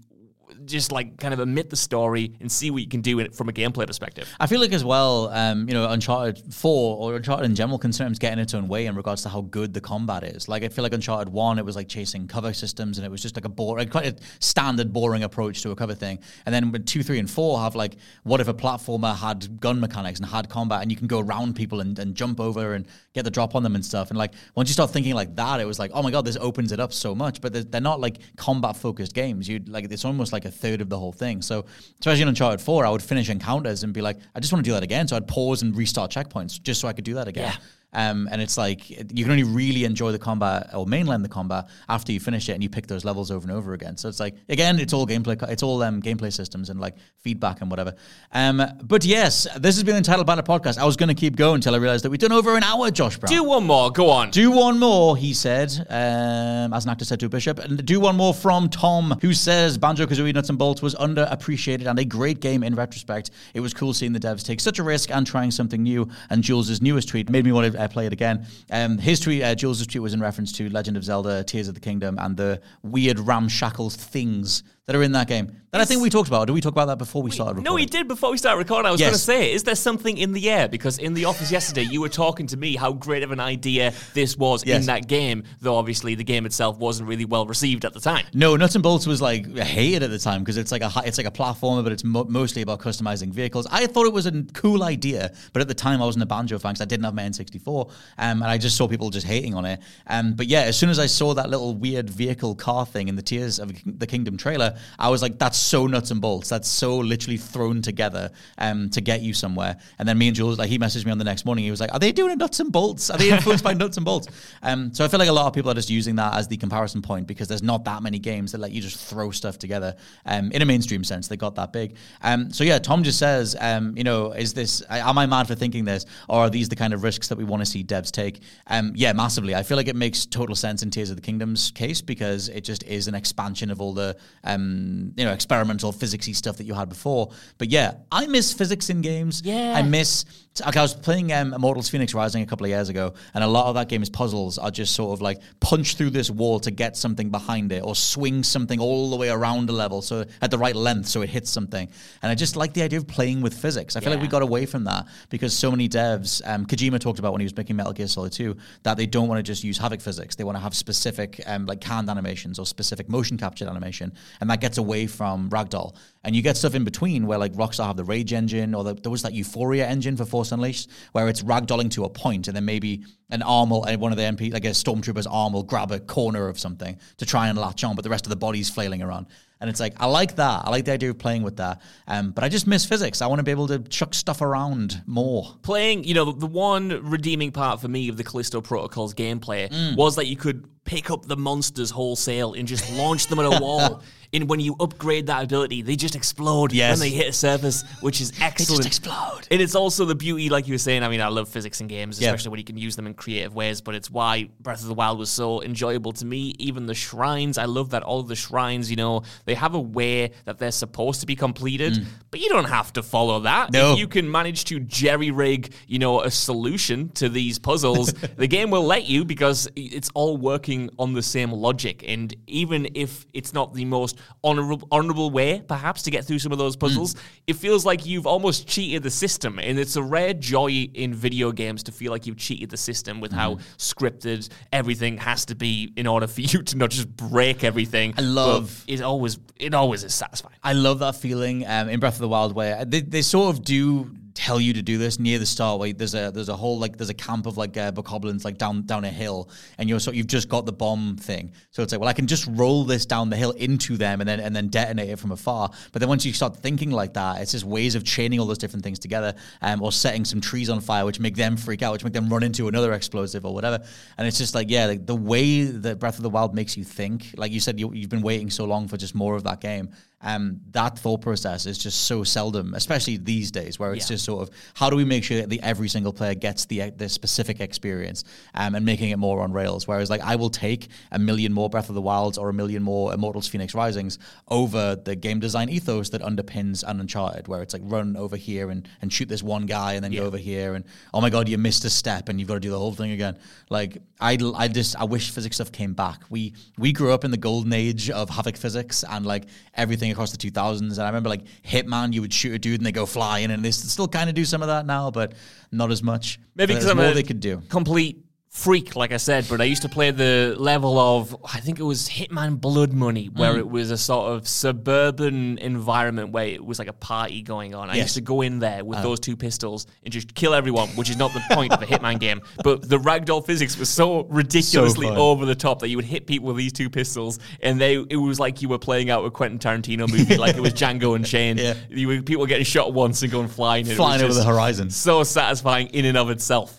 just like kind of omit the story and see what you can do in it from a gameplay perspective. I feel like as well, um, you know, Uncharted 4 or Uncharted in general can sometimes get in its own way in regards to how good the combat is. Like, I feel like Uncharted 1, it was like chasing cover systems and it was just like a boring, quite a standard, boring approach to a cover thing. And then with 2, 3, and 4 have like, what if a platformer had gun mechanics and had combat and you can go around people and, and jump over and get the drop on them and stuff. And like, once you start thinking like that, it was like, oh my God, this opens it up so much. But they're, they're not like combat focused games. You'd like, it's almost like a third of the whole thing. So, especially in Uncharted 4, I would finish encounters and be like, I just want to do that again. So I'd pause and restart checkpoints just so I could do that again. Yeah. Um, and it's like you can only really enjoy the combat or mainland the combat after you finish it and you pick those levels over and over again. So it's like again, it's all gameplay, it's all um, gameplay systems and like feedback and whatever. Um, but yes, this has been the Untitled Banter podcast. I was going to keep going until I realized that we've done over an hour, Josh Brown. Do one more. Go on. Do one more, he said, um, as an actor said to a bishop. And do one more from Tom, who says Banjo Kazooie Nuts and Bolts was underappreciated and a great game in retrospect. It was cool seeing the devs take such a risk and trying something new. And Jules' newest tweet made me want to uh, play it again. Um, his tweet, uh, Jules' tweet was in reference to Legend of Zelda Tears of the Kingdom and the weird ramshackle things that are in that game. That I think we talked about. Or Did we talk about that before we started recording? No, we did before we started recording. I was Yes. going to say, is there something in the air? Because in the office yesterday, you were talking to me how great of an idea this was Yes. in that game, though obviously the game itself wasn't really well received at the time. No, Nuts and Bolts was like hated at the time because it's like a it's like a platformer, but it's mo- mostly about customizing vehicles. I thought it was a cool idea, but at the time I wasn't a banjo fan because I didn't have my N64, um, and I just saw people just hating on it. Um, but yeah, as soon as I saw that little weird vehicle car thing in the Tears of the Kingdom trailer, I was like, that's so nuts and bolts. That's so literally thrown together um, to get you somewhere. And then me and Jules, like he messaged me on the next morning. He was like, are they doing nuts and bolts? Are they influenced by nuts and bolts? Um, so I feel like a lot of people are just using that as the comparison point because there's not that many games that let you just throw stuff together um, in a mainstream sense. They got that big. Um, so yeah, Tom just says, um, you know, is this, am I mad for thinking this? Or are these the kind of risks that we want to see devs take? Um, yeah, massively. I feel like it makes total sense in Tears of the Kingdom's case because it just is an expansion of all the um, um, you know, experimental physicsy stuff that you had before. But yeah, I miss physics in games. Yeah. I miss. Like I was playing um, Immortals Phoenix Rising a couple of years ago, and a lot of that game's puzzles are just sort of like punch through this wall to get something behind it, or swing something all the way around a level so at the right length so it hits something. And I just like the idea of playing with physics. I feel like we got away from that because so many devs, um, Kojima talked about when he was making Metal Gear Solid 2, that they don't want to just use Havok physics. They want to have specific um, like canned animations or specific motion captured animation, and that gets away from Ragdoll. And you get stuff in between where like Rockstar have the Rage engine or the, there was that Euphoria engine for Force Unleashed where it's ragdolling to a point and then maybe an arm will, one of the MP, like a stormtrooper's arm will grab a corner of something to try and latch on, but the rest of the body's flailing around. And it's like, I like that. I like the idea of playing with that. Um, but I just miss physics. I want to be able to chuck stuff around more. playing, you know, the one redeeming part for me of the Callisto Protocol's gameplay Mm. was that you could pick up the monsters wholesale and just launch them at a wall. And when you upgrade that ability, they just explode Yes. when they hit a surface, which is excellent. They just explode. And it's also the beauty, like you were saying. I mean, I love physics in games, Yeah. especially when you can use them in creative ways. But it's why Breath of the Wild was so enjoyable to me. Even the shrines, I love that all of the shrines, you know, they have a way that they're supposed to be completed, but you don't have to follow that. Mm. No. If you can manage to jerry rig, you know, a solution to these puzzles, the game will let you because it's all working on the same logic. And even if it's not the most honorable honorable way, perhaps, to get through some of those puzzles, it feels like you've almost cheated the system. And it's a rare joy in video games to feel like you've cheated the system with how scripted everything has to be in order for you to not just break everything. I love- But it always it always is satisfying. I love that feeling um, in Breath of the Wild where they, they sort of do tell you to do this near the start where there's a there's a whole like there's a camp of like uh, bokoblins like down down a hill and you're so you've just got the bomb thing. So it's like well I can just roll this down the hill into them and then and then detonate it from afar. But then once you start thinking like that it's just ways of chaining all those different things together um, or setting some trees on fire which make them freak out which make them run into another explosive or whatever. And it's just like yeah like the way that Breath of the Wild makes you think like you said you, you've been waiting so long for just more of that game um, that thought process is just so seldom, especially these days, where it's Yeah. just sort of how do we make sure that the, every single player gets the the specific experience um, and making it more on rails. Whereas, like, I will take a million more Breath of the Wilds or a million more Immortals Phoenix Risings over the game design ethos that underpins an Uncharted, where it's like run over here and, and shoot this one guy and then go over here and oh my god, you missed a step and you've got to do the whole thing again. Like, I I just I wish physics stuff came back. We we grew up in the golden age of Havok physics and like everything across the 2000s. And I remember like Hitman, you would shoot a dude and they go flying, and they still kind of do some of that now, but not as much. Maybe because more a they could do. complete freak, like I said. But I used to play the level of I think it was Hitman Blood Money, where Mm. it was a sort of suburban environment where it was like a party going on. I Yes. Uh. used to go in there with those two pistols and just kill everyone, which is not the point of a Hitman game. But the ragdoll physics was so ridiculously fun. over the top that you would hit people with these two pistols, and they it was like you were playing out a Quentin Tarantino movie, like it was Django Unchained. Yeah. You were people getting shot once and going flying. and Flying over the horizon. So satisfying in and of itself.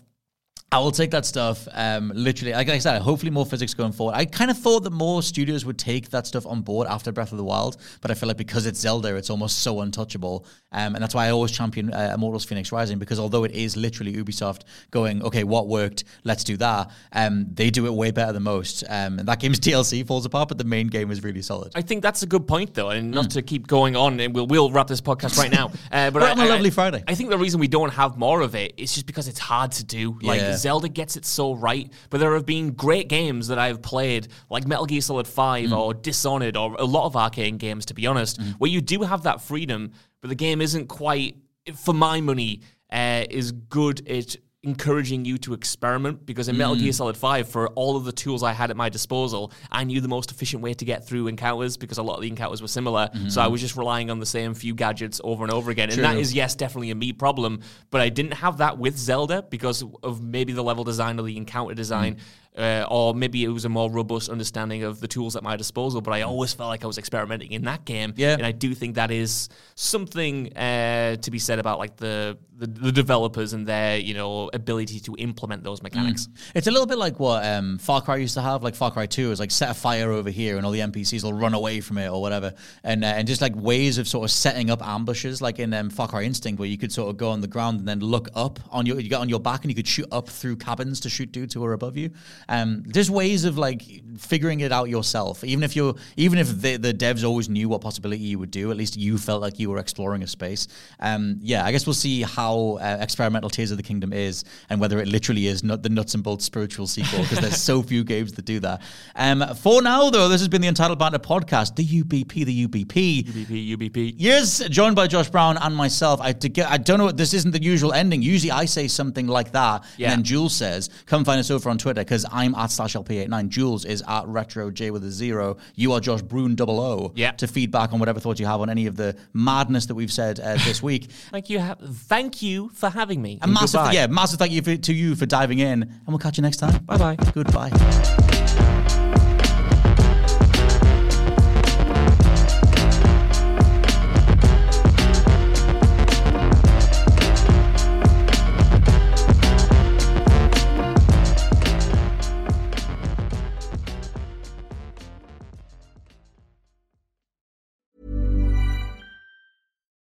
I will take that stuff. Um, literally, like I said, hopefully more physics going forward. I kind of thought that more studios would take that stuff on board after Breath of the Wild, but I feel like because it's Zelda, it's almost so untouchable, um, and that's why I always champion uh, Immortals: Phoenix Rising because although it is literally Ubisoft going, okay, what worked, let's do that. Um, they do it way better than most. Um, and that game's DLC falls apart, but the main game is really solid. I think that's a good point, though, and not to keep going on. And we'll we'll wrap this podcast right now. Uh, but We're I- on a I- lovely Friday. I think the reason we don't have more of it is just because it's hard to do. Like Yeah. Zelda gets it so right, but there have been great games that I've played, like Metal Gear Solid Five Mm. or Dishonored or a lot of arcade games, to be honest, where you do have that freedom, but the game isn't quite, for my money, uh, is good at encouraging you to experiment because in Metal Mm. Gear Solid 5 for all of the tools I had at my disposal I knew the most efficient way to get through encounters because a lot of the encounters were similar so I was just relying on the same few gadgets over and over again and that Mm-hmm. True. is yes definitely a me problem but I didn't have that with Zelda because of maybe the level design or the encounter design Mm. Uh, or maybe it was a more robust understanding of the tools at my disposal but I always felt like I was experimenting in that game Yeah. and I do think that is something uh, to be said about like the, the the developers and their you know ability to implement those mechanics. It's a little bit like what um, Far Cry used to have. Like Far Cry Two is like set a fire over here, and all the NPCs will run away from it or whatever. And uh, and just like ways of sort of setting up ambushes, like in um, Far Cry Instinct, where you could sort of go on the ground and then look up on your you get on your back, and you could shoot up through cabins to shoot dudes who are above you. Um, there's ways of like figuring it out yourself. Even if you're, even if the, the devs always knew what possibility you would do, at least you felt like you were exploring a space. Um, yeah, I guess we'll see how uh, experimental Tears of the Kingdom is and whether it literally is not the nuts and bolts spiritual sequel because there's so few games that do that. Um, for now, though, this has been the Untitled Banter podcast, the UBP, the UBP. UBP, UBP. Yes, joined by Josh Brown and myself. I, to get, I don't know. This isn't the usual ending. Usually, I say something like that, Yeah. and then Jules says, "Come find us over on Twitter because I'm at slash lp89. Jules is at retro j with a zero. You are Josh Brune double O. Yeah. To feedback on whatever thoughts you have on any of the madness that we've said uh, this week. Thank you. Ha- thank you for having me. A massive, goodbye. yeah, massive thank you for, to you for diving in, and we'll catch you next time. Bye bye. Goodbye.